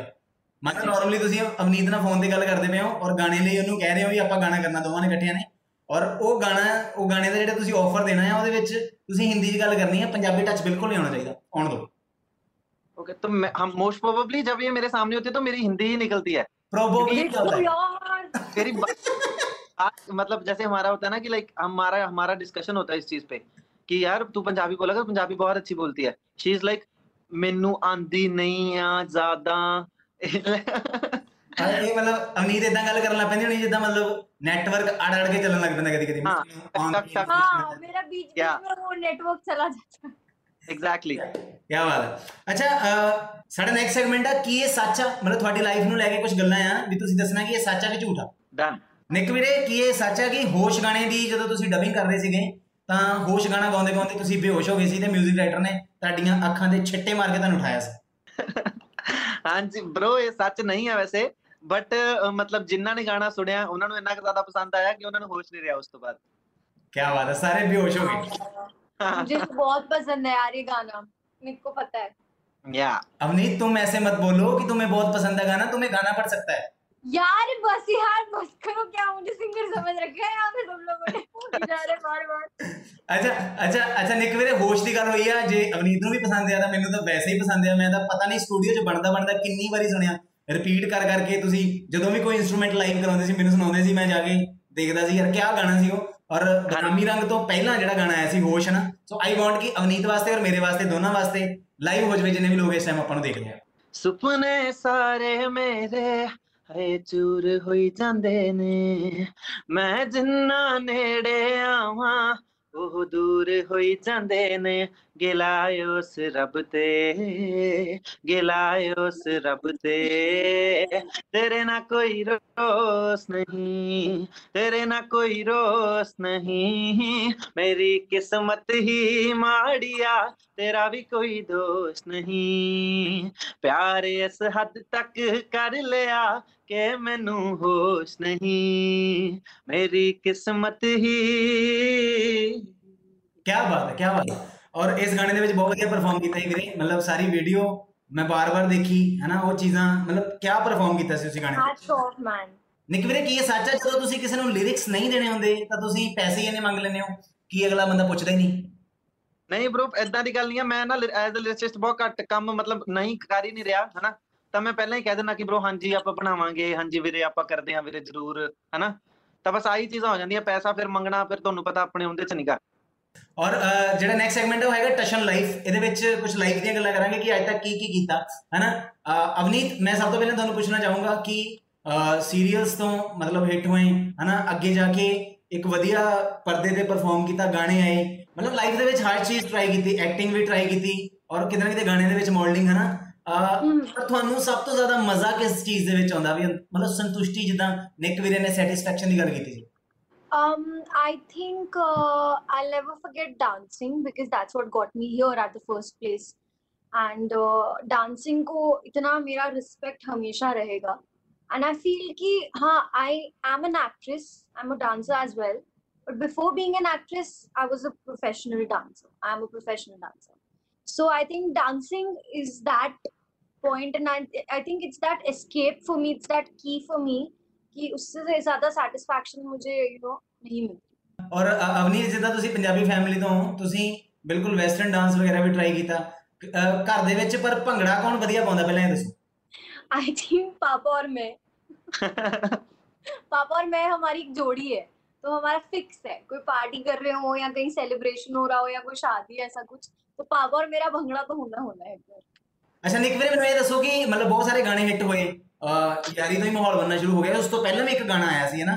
Speaker 3: ਮੰਨ ਲਓ ਨਾਰਮਲੀ ਤੁਸੀਂ ਅਵਨੀਤ ਨਾਲ ਫੋਨ ਤੇ ਗੱਲ ਕਰਦੇ ਪਏ ਹੋ ਔਰ ਗਾਣੇ ਲਈ ਉਹਨੂੰ ਕਹਿ ਰਹੇ ਹੋ ਵੀ ਆਪਾਂ ਗਾਣਾ ਕਰਨਾ ਦੋਵਾਂ ਨੇ ਇਕੱਠਿਆਂ ਨੇ ਔਰ ਉਹ ਗਾਣਾ ਉਹ ਗਾਣੇ ਦਾ ਜਿਹੜਾ ਤੁਸੀਂ ਆਫਰ ਦੇਣਾ ਹੈ ਉਹਦੇ ਵਿੱਚ ਤੁਸੀਂ ਹਿੰਦੀ ਚ ਗੱਲ ਕਰਨੀ ਹੈ ਪੰਜਾਬੀ ਟੱਚ ਬਿਲਕੁਲ ਨਹੀਂ ਹੋਣਾ ਚਾਹੀਦਾ ਆਉਣ ਦਿਓ
Speaker 5: ओके तो मैं हम मोस्ट प्रोबेबली जब ये मेरे सामने होते हैं तो मेरी हिंदी ही निकलती है
Speaker 3: प्रोबेबली क्या होता है
Speaker 4: यार
Speaker 5: मेरी बा- आज मतलब जैसे हमारा होता है ना कि लाइक हमारा हमारा डिस्कशन होता है इस चीज पे कि यार तू पंजाबी बोला कर पंजाबी बहुत अच्छी बोलती है शी इज लाइक मेनू आंदी नहीं आ ज्यादा
Speaker 3: ਹਾਂ, ਇਹ ਮਤਲਬ ਅਵਨੀਤ ਇਦਾਂ ਗੱਲ ਕਰਨ ਲੱਗ ਪੈਂਦੀ ਹੋਣੀ ਜਿੱਦਾਂ ਮਤਲਬ ਨੈਟਵਰਕ ਅੜ ਅੜ ਕੇ ਚੱਲਣ ਲੱਗ ਪੈਂਦਾ ਕਦੀ ਕਦੀ
Speaker 5: हाँ, टक, टक,
Speaker 4: हाँ मेरा बीच बीच
Speaker 5: क्या?
Speaker 4: में वो नेटवर्क चला जाता है
Speaker 5: एग्जैक्टली
Speaker 3: ਕੀ ਬਾਤ ਹੈ ਅੱਛਾ ਅਹ, ਸਾਡਾ ਨੈਕਸਟ ਸੈਗਮੈਂਟ ਆ ਕੀ ਇਹ ਸੱਚ ਆ ਮਤਲਬ ਤੁਹਾਡੀ ਲਾਈਫ ਨੂੰ ਲੈ ਕੇ ਕੁਝ ਗੱਲਾਂ ਆ ਵੀ ਤੁਸੀਂ ਦੱਸਣਾ ਕਿ ਇਹ ਸੱਚ ਆ ਕਿ ਝੂਠ ਆ
Speaker 5: डन
Speaker 3: ਨਿੱਕ ਵੀਰੇ ਕੀ ਇਹ ਸੱਚ ਆ ਕਿ ਹੋਸ਼ ਗਾਣੇ ਦੀ ਜਦੋਂ ਤੁਸੀਂ ਡਬਿੰਗ ਕਰ ਰਹੇ ਸੀਗੇ ਤਾਂ ਹੋਸ਼ ਗਾਣਾ ਗਾਉਂਦੇ ਗਾਉਂਦੇ ਤੁਸੀਂ ਬੇਹੋਸ਼ ਹੋ ਗਏ ਸੀ ਤੇ 뮤직 ਡਾਇਰੈਕਟਰ ਨੇ ਤੁਹਾਡੀਆਂ ਅੱਖਾਂ ਦੇ ਛਿੱਟੇ ਮਾਰ ਕੇ ਤੁਹਾਨੂੰ ਉਠਾਇਆ ਸੀ
Speaker 5: हाँ जी ब्रो ये सच नहीं है वैसे ਬਟ ਮਤਲਬ ਜਿਨ੍ਹਾਂ ਨੇ ਗਾਣਾ ਸੁਣਿਆ ਉਹਨਾਂ ਨੂੰ ਇੰਨਾ ਕੁ ਜ਼ਿਆਦਾ ਪਸੰਦ ਆਇਆ ਕਿ ਉਹਨਾਂ ਨੂੰ ਹੋਸ਼ ਨਹੀਂ ਰਿਹਾ ਉਸ ਤੋਂ ਬਾਅਦ
Speaker 3: ਕੀ ਬਾਤ ਹੈ ਸਾਰੇ ਬੇਹੋਸ਼ ਹੋ ਗਏ
Speaker 4: मुझे तो बहुत पसंद है यार ये गाना मेरे को पता है
Speaker 5: या
Speaker 3: अवनीत तुम ऐसे मत बोलो कि तुम्हें बहुत पसंद है गाना तुम्हें गाना पड़ सकता है
Speaker 4: यार बस यार बस करो क्या मुझे सिंगर समझ रखा है यहाँ पे तुम लोगों ने बोली जा रहे बार बार
Speaker 3: ਅੱਛਾ ਅੱਛਾ ਅੱਛਾ ਨਿੱਕ ਵੀਰੇ ਹੋਸ਼ ਦੀ ਗੱਲ ਹੋਈ ਆ ਜੇ ਅਵਨੀਤ ਨੂੰ ਵੀ ਪਸੰਦ ਆ ਤਾਂ ਮੈਨੂੰ ਤਾਂ ਵੈਸੇ ਹੀ ਪਸੰਦ ਆ ਮੈਂ ਤਾਂ ਪਤਾ ਨਹੀਂ ਸਟੂਡੀਓ 'ਚ ਬਣਦਾ ਬਣਦਾ ਕਿੰਨੀ ਵਾਰੀ ਸੁਣਿਆ ਰਿਪੀਟ ਕਰ ਕਰਕੇ ਤੁਸੀਂ ਜਦੋਂ ਵੀ ਕੋਈ ਇਨਸਟਰੂਮੈਂਟ ਲਾਈਵ ਕਰਾਉਂਦੇ ਸੀ ਮੈਨੂੰ ਸੁਣਾਉਂਦੇ ਸੀ ਮੈਂ ਜਾ ਕੇ ਦੇਖਦਾ ਸੀ ਯਾਰ ਕਿਆ ਗਾਣਾ ਸੀ ਉਹ ਔਰ ਬਦਾਮੀ ਰੰਗ ਤੋਂ ਪਹਿਲਾਂ ਜਿਹੜਾ ਗਾਣਾ ਆਇਆ ਸੀ ਹੋਸ਼ ਨਾ ਸੋ ਆਈ ਵਾਂਟ ਕਿ ਅਵਨੀਤ ਵਾਸਤੇ ਔਰ ਮੇਰੇ ਵਾਸਤੇ ਦੋਨਾਂ ਵਾਸਤੇ ਲਾਈਵ ਹੋ ਜਵੇ ਜਿੰਨੇ ਵੀ ਲੋਕ ਇਸ ਟਾਈਮ ਆਪਾਂ ਨੂੰ ਦੇਖ ਰਹੇ ਆ
Speaker 5: ਸੁਪਨੇ ਸਾਰੇ ਮੇਰੇ ਹਏ ਚੂਰ ਹੋਈ ਜਾਂਦੇ ਨੇ ਮੈਂ ਜਿੰਨਾ ਨੇੜੇ ਆਵਾਂ ਉਹ ਦੂਰ ਹੋਈ ਜਾਂਦੇ ਨੇ ਗਿਲਾ ਉਸ ਰੱਬ ਤੇ ਗਿਲਾ ਉਸ ਰੱਬ ਤੇ ਤੇਰੇ ਨਾ ਕੋਈ ਰੋਸ ਨਹੀਂ ਤੇਰੇ ਨਾ ਕੋਈ ਰੋਸ ਨਹੀਂ ਮੇਰੀ ਕਿਸਮਤ ਹੀ ਮਾੜੀਆ ਤੇਰਾ ਵੀ ਕੋਈ ਦੋਸ਼ ਨਹੀਂ ਪਿਆਰ ਇਸ ਹੱਦ ਤੱਕ ਕਰ ਲਿਆ ਕਿ ਮੈਨੂੰ ਹੋਸ਼ ਨਹੀਂ ਮੇਰੀ ਕਿਸਮਤ ਹੀ।
Speaker 3: ਕੀ ਬਾਤ ਹੈ ਕੀ ਬਾਤ ਹੈ। ਔਰ ਇਸ ਗਾਣੇ ਦੇ ਵਿੱਚ ਬਹੁਤ ਵਧੀਆ ਪਰਫਾਰਮ ਕੀਤਾ ਹੈ ਵੀਰੇ। ਮਤਲਬ ਸਾਰੀ ਵੀਡੀਓ ਮੈਂ ਬਾਰ-ਬਾਰ ਦੇਖੀ ਹਨਾ ਉਹ ਚੀਜ਼ਾਂ ਮਤਲਬ ਕਿਆ ਪਰਫਾਰਮ ਕੀਤਾ ਸੀ ਤੁਸੀਂ ਗਾਣੇ ਦੇ
Speaker 4: Hats off man
Speaker 3: ਨਿੱਕ ਵੀਰੇ ਕੀ ਇਹ ਸੱਚ ਹੈ? ਜਦੋਂ ਤੁਸੀਂ ਕਿਸੇ ਨੂੰ ਲਿਰਿਕਸ ਨਹੀਂ ਦੇਣੇ ਹੁੰਦੇ ਤਾਂ ਤੁਸੀਂ ਪੈਸੇ ਹੀ ਇੰਨੇ ਮੰਗ ਲੈਂਦੇ ਹੋ। ਕੀ ਅਗਲਾ ਬੰਦਾ ਪੁੱਛਦਾ ਹੀ ਨਹੀਂ?
Speaker 5: ਨਹੀਂ ਬ్రో ਐਦਾਂ ਦੀ ਗੱਲ ਨਹੀਂ ਆ ਮੈਂ ਨਾ ਐਜ਼ ਅ ਲਿਰਿਸਟ ਬਹੁਤ ਘੱਟ ਕੰਮ ਮਤਲਬ ਨਹੀਂ ਕਰ ਹੀ ਨਹੀਂ ਰਿਹਾ ਹਨਾ। ਤਾਂ ਮੈਂ ਪਹਿਲਾਂ ਹੀ ਕਹਿ ਦਿੰਦਾ ਕਿ ਬ్రో ਹਾਂਜੀ ਆਪਾਂ ਬਣਾਵਾਂਗੇ ਹਾਂਜੀ ਵੀਰੇ ਆਪਾਂ ਕਰਦੇ ਹਾਂ ਵੀਰੇ ਜ਼ਰੂਰ ਹਨਾ? ਤਾਂ ਬਸ ਆਹੀ ਚੀਜ਼ਾਂ ਹੋ ਜਾਂਦੀਆਂ ਪੈਸਾ ਫਿਰ ਮੰਗਣਾ ਫਿਰ ਤੁਹਾਨੂੰ ਪਤਾ ਆਪਣੇ ਹੁੰਦੇ ਚ ਨਹੀਂਗਾ
Speaker 3: ਔਰ ਅਹ, ਜਿਹੜਾ ਨੈਕਸਟ ਸੈਗਮੈਂਟ ਹੈ ਉਹ ਹੈਗਾ ਟਸ਼ਨ ਲਾਈਫ ਇਹਦੇ ਵਿੱਚ ਕੁਝ ਲਾਈਫ ਦੀਆਂ ਗੱਲਾਂ ਕਰਾਂਗੇ ਕਿ ਅੱਜ ਤੱਕ ਕੀ ਕੀ ਕੀਤਾ ਹੈਨਾ? ਅਹ, ਅਵਨੀਤ ਮੈਂ ਸਭ ਤੋਂ ਪਹਿਲਾਂ ਤੁਹਾਨੂੰ ਪੁੱਛਣਾ ਚਾਹੂੰਗਾ ਕਿ ਸੀਰੀਅਲਸ ਤੋਂ ਮਤਲਬ ਹਿੱਟ ਹੋਏ ਹਨਾ? ਅੱਗੇ ਜਾ ਕੇ ਇੱਕ ਵਧੀਆ ਪਰਦੇ ਤੇ ਪਰਫਾਰਮ ਕੀਤਾ ਗਾਣੇ ਆਏ। ਮਤਲਬ ਲਾਈਫ ਦੇ ਵਿੱਚ ਹਰ ਚੀਜ਼ ਟਰਾਈ ਕੀਤੀ ਐਕਟਿੰਗ ਵੀ ਟਰਾਈ ਕੀਤੀ ਔਰ ਕਿਤੇ ਨਾ ਕਿਤੇ ਗਾਣੇ ਦੇ ਵਿੱਚ ਮਾਡਲਿੰਗ ਹੈ ਨਾ ਅਹ,
Speaker 4: ਹਮ।
Speaker 3: ਪਰ ਤੁਹਾਨੂੰ ਸਭ ਤੋਂ ਜ਼ਿਆਦਾ ਮਜ਼ਾ ਕਿਸ ਚੀਜ਼ ਦੇ ਵਿੱਚ ਆਉਂਦਾ? ਵੀ ਮਤਲਬ ਸੰਤੁਸ਼ਟੀ ਜਿੱਦਾਂ ਨਿਕ ਵੀਰੇ ਨੇ ਸੈਟੀਸਫੈਕਸ਼ਨ ਦੀ ਗੱਲ ਕੀਤੀ ਸੀ।
Speaker 4: Um i think uh, i'll never forget dancing because that's what got me here at the first place. And uh, dancing ko itna mera respect hamesha rahega and i feel ki ha i am an actress i'm a dancer as well. But before being an actress i was a professional dancer. I am a professional dancer. So I think dancing is that point, and I, I think it's that escape for me. It's that key for me. कि उससे ज्यादा satisfaction मुझे you know नहीं मिलती
Speaker 3: ਔਰ ਅ- ਅਵਨੀਤ ਜਿੱਦਾਂ ਤੁਸੀਂ Punjabi family ਤੋਂ ਹੋ ਤੁਸੀਂ ਬਿਲਕੁਲ ਵੈਸਟਰਨ ਡਾਂਸ ਵਗੈਰਾ ਵੀ ਟਰਾਈ ਕੀਤਾ ਅ, ਘਰ ਦੇ ਵਿੱਚ ਪਰ ਭੰਗੜਾ ਕੌਣ ਵਧੀਆ ਪਾਉਂਦਾ ਪਹਿਲਾਂ ਇਹ ਦੱਸੋ
Speaker 4: आई थिंक पापा और मैं पापा और मैं हमारी एक जोड़ी है तो हमारा फिक्स है कोई पार्टी कर रहे हो या कहीं सेलिब्रेशन हो रहा हो या कोई शादी है, ऐसा कुछ ਤਾਂ ਭਾਵ ਔਰ ਮੇਰਾ ਭੰਗੜਾ ਤਾਂ ਹੋਣਾ ਹੋਣਾ ਹੈ
Speaker 3: ਅੱਛਾ ਨਿਕ ਵੀਰੇ ਮੈਨੂੰ ਇਹ ਦੱਸੋ ਕਿ ਮਤਲਬ ਬਹੁਤ ਸਾਰੇ ਗਾਣੇ ਹਿੱਟ ਹੋਏ। ਯਾਰੀ ਦਾ ਹੀ ਮਾਹੌਲ ਬਣਨਾ ਸ਼ੁਰੂ ਹੋ ਗਿਆ। ਉਸ ਤੋਂ ਪਹਿਲਾਂ ਵੀ ਇੱਕ ਗਾਣਾ ਆਇਆ ਸੀ ਹੈ ਨਾ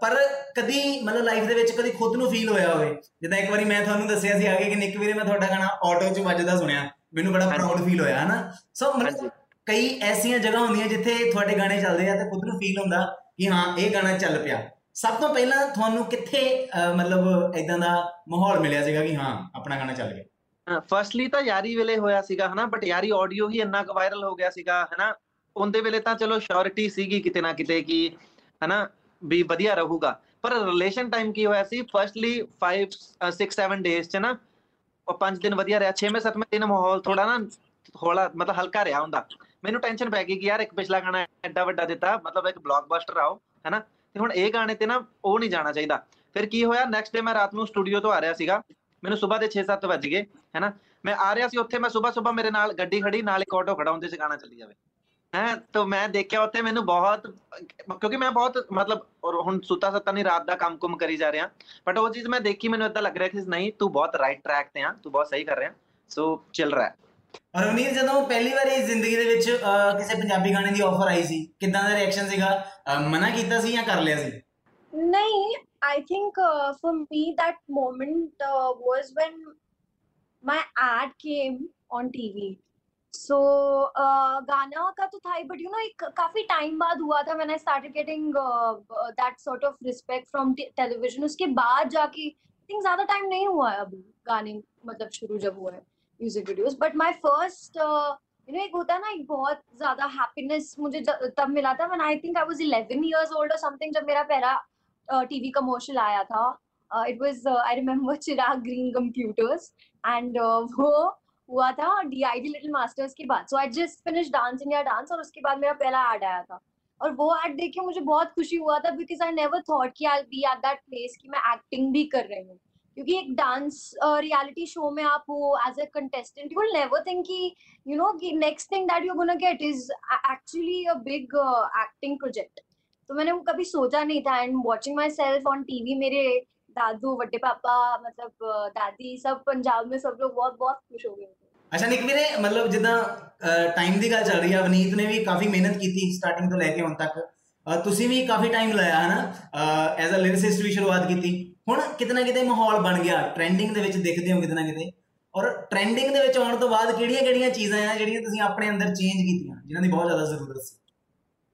Speaker 3: ਪਰ ਕਦੀ ਮਤਲਬ ਲਾਈਫ ਦੇ ਵਿੱਚ ਕਦੀ ਖੁਦ ਨੂੰ ਫੀਲ ਹੋਇਆ ਹੋਵੇ। ਜਿੱਦਾਂ ਇੱਕ ਵਾਰੀ ਮੈਂ ਤੁਹਾਨੂੰ ਦੱਸਿਆ ਸੀ ਆਗੇ ਕਿ ਨਿਕ ਵੀਰੇ ਮੈਂ ਤੁਹਾਡਾ ਗਾਣਾ ਆਟੋ 'ਚ ਵੱਜਦਾ ਸੁਣਿਆ। ਮੈਨੂੰ ਬੜਾ ਪ੍ਰਾਊਡ ਫੀਲ ਹੋਇਆ ਹੈ ਨਾ ਸੋ ਮਤਲਬ ਕਈ ਐਸੀਆਂ ਜਗ੍ਹਾ ਹੁੰਦੀਆਂ ਜਿੱਥੇ ਤੁਹਾਡੇ ਗਾਣੇ ਚੱਲਦੇ ਆ ਤੇ ਖੁਦ ਨੂੰ ਫੀਲ ਹੁੰਦਾ ਕਿ ਹਾਂ ਇਹ ਗਾਣਾ ਚੱਲ ਪਿਆ। ਸਭ ਤੋਂ ਪਹਿਲਾਂ ਤੁਹਾਨੂੰ ਕਿੱਥੇ ਮਤਲਬ ਇਦਾਂ ਦਾ ਮਾਹੌਲ ਮਿਲਿਆ ਸੀਗਾ ਕਿ ਹਾਂ ਆਪਣਾ ਗਾਣਾ ਚੱਲ ਗਿਆ?
Speaker 5: ਫਰਸਟਲੀ ਤਾਂ ਯਾਰੀ ਵੇਲੇ ਹੋਇਆ ਸੀਗਾ, ਹਨਾ ਬਟ ਯਾਰੀ ਆਡੀਓ ਹੀ ਇੰਨਾ ਕੁ ਵਾਇਰਲ ਹੋ ਗਿਆ ਸੀਗਾ, ਹਨਾ। ਉਹਦੇ ਵੇਲੇ ਤਾਂ ਚਲੋ ਸ਼ੋਰਿਟੀ ਸੀਗੀ ਕਿਤੇ ਨਾ ਕਿਤੇ ਕਿ, ਹਨਾ, ਵੀ ਵਧੀਆ ਰਹੂਗਾ। ਪਰ ਰਿਲੇਸ਼ਨ ਟਾਈਮ ਕੀ ਹੋਇਆ ਸੀ? ਫਰਸਟਲੀ 5 6 7 ਡੇਜ਼ ਚ ਨਾ, ਉਹ 5 ਦਿਨ ਵਧੀਆ ਰਿਹਾ। 6ਵੇਂ 7ਵੇਂ ਦਿਨ ਮਾਹੌਲ ਥੋੜਾ ਨਾ ਥੋੜਾ ਮਤਲਬ ਹਲਕਾ ਰਿਹਾ ਹੁੰਦਾ। ਮੈਨੂੰ ਟੈਨਸ਼ਨ ਪੈ ਗਈ ਕਿ ਯਾਰ ਇੱਕ ਪਿਛਲਾ ਗਾਣਾ ਐਡਾ ਵੱਡਾ ਦਿੱਤਾ, ਮਤਲਬ ਇੱਕ ਬਲੌਕਬਸਟਰ ਆਓ, ਹੈਨਾ। ਤੇ ਹੁਣ ਇਹ ਗਾਣੇ ਤੇ ਨਾ ਉਹ ਨਹੀਂ ਜਾਣਾ ਚਾਹੀਦਾ। ਫਿਰ ਕੀ ਹੋਇਆ? ਨੈਕਸਟ ਡੇ ਮੈਂ ਰਾਤ ਨੂੰ ਸਟੂਡੀਓ ਤੋਂ ਆ ਰਿਹਾ ਸੀਗਾ। ਮੈਨੂੰ ਸਵੇਰ ਦੇ 6-7 ਵੱਜ ਗਏ ਹੈਨਾ ਮੈਂ ਆ ਰਿਹਾ ਸੀ ਉੱਥੇ ਮੈਂ ਸਵੇਰ ਸਵੇਰ ਮੇਰੇ ਨਾਲ ਗੱਡੀ ਖੜੀ ਨਾਲ ਇੱਕ ਆਟੋ ਖੜਾ ਹੁੰਦੇ ਸੀ ਗਾਣਾ ਚੱਲੀ ਜਾਵੇ। ਹੈ? ਤਾਂ ਮੈਂ ਦੇਖਿਆ ਉੱਥੇ ਮੈਨੂੰ ਬਹੁਤ ਕਿਉਂਕਿ ਮੈਂ ਬਹੁਤ ਮਤਲਬ ਔਰ ਹੁਣ ਸੁੱਤਾ ਸੱਤਾ ਨਹੀਂ ਰਾਤ ਦਾ ਕੰਮ ਕੁਮ ਕਰੀ ਜਾ ਰਿਹਾ। ਬਟ ਉਹ ਚੀਜ਼ ਮੈਂ ਦੇਖੀ ਮੈਨੂੰ ਇਦਾਂ ਲੱਗ ਰਿਹਾ ਕਿ ਨਹੀਂ ਤੂੰ ਬਹੁਤ ਰਾਈਟ ਟਰੈਕ ਤੇ ਆ ਤੂੰ ਬਹੁਤ ਸਹੀ ਕਰ ਰਿਹਾ। ਸੋ ਚੱਲ ਰਿਹਾ।
Speaker 3: ਔਰ ਅਵਨੀਤ ਜਦੋਂ ਪਹਿਲੀ ਵਾਰੀ ਜ਼ਿੰਦਗੀ ਦੇ ਵਿੱਚ ਕਿਸੇ ਪੰਜਾਬੀ ਗਾਣੇ ਦੀ ਆਫਰ ਆਈ ਸੀ ਕਿੱਦਾਂ ਦਾ ਰਿਐਕਸ਼ਨ ਸੀਗਾ? ਮਨਾ ਕੀਤਾ ਸੀ ਜਾਂ ਕਰ ਲਿਆ ਸੀ?
Speaker 4: नहीं I think uh, for me that moment uh, was when my ad came on TV. So uh, गाना का तो था ही but you know एक काफ़ी टाइम बाद हुआ था when I started getting uh, uh, that sort of respect from television उसके बाद जाके think ज़्यादा टाइम नहीं हुआ है अभी गाने मतलब शुरू जब हुआ है music videos but my first you know एक होता है ना एक बहुत ज़्यादा हैप्पीनेस मुझे तब मिला था when I think I was 11 years old or something जब मेरा पहला टीवी कमर्शियल आया था। It was I remember Chirag green computers and वो हुआ था D I D little masters के बाद। So I just finish dance India dance और उसके बाद मेरा पहला ऐड आया था। और वो ऐड देख के मुझे बहुत खुशी हुआ था बिकॉज़ आई नेवर थॉट कि I be at that place कि मैं एक्टिंग भी कर रही हूँ। क्योंकि एक डांस रियलिटी शो में आप हो as a contestant you never think कि you know कि that you're gonna get is a- actually a big uh, acting project तो मैंने वो कभी सोचा नहीं था and watching myself on TV मेरे दादू बड्डे पापा मतलब अ, दादी सब पंजाब में सब लोग बहुत बहुत खुश हो गए थे
Speaker 3: ਅੱਛਾ ਨਿਕ ਵੀਰੇ ਮਤਲਬ ਜਿੱਦਾਂ ਟਾਈਮ ਦੀ ਗੱਲ ਚੱਲ ਰਹੀ ਆ ਅਵਨੀਤ ਨੇ ਵੀ ਕਾਫੀ ਮਿਹਨਤ ਕੀਤੀ ਸਟਾਰਟਿੰਗ ਤੋਂ ਲੈ ਕੇ ਹੁਣ ਤੱਕ ਅਹ, ਤੁਸੀਂ ਵੀ ਕਾਫੀ ਟਾਈਮ ਲਾਇਆ ਹਨਾ ਐਜ਼ ਅ ਲਿਰਿਸਿਸਟ ਵੀ ਸ਼ੁਰੂਆਤ ਕੀਤੀ ਹੁਣ ਕਿਤੇ ਨਾ ਕਿਤੇ ਮਾਹੌਲ ਬਣ ਗਿਆ ਟ੍ਰੈਂਡਿੰਗ ਦੇ ਵਿੱਚ ਦਿਖਦੇ ਹੋ ਕਿਤੇ ਨਾ ਕਿਤੇ ਔਰ ਟ੍ਰੈਂਡਿੰਗ ਦੇ ਵਿੱਚ ਆਉਣ ਤੋਂ ਬਾਅਦ ਕਿਹੜੀਆਂ-ਕਿਹੜੀਆਂ ਚੀਜ਼ਾਂ ਆ ਜਿਹੜੀਆਂ ਤੁਸੀਂ ਆਪਣੇ ਅੰਦਰ ਚੇਂਜ ਕੀਤੀਆਂ ਜਿਨ੍ਹਾਂ ਦੀ ਬਹੁਤ ਜ਼ਿਆਦਾ ਜ਼ਰੂਰਤ ਸੀ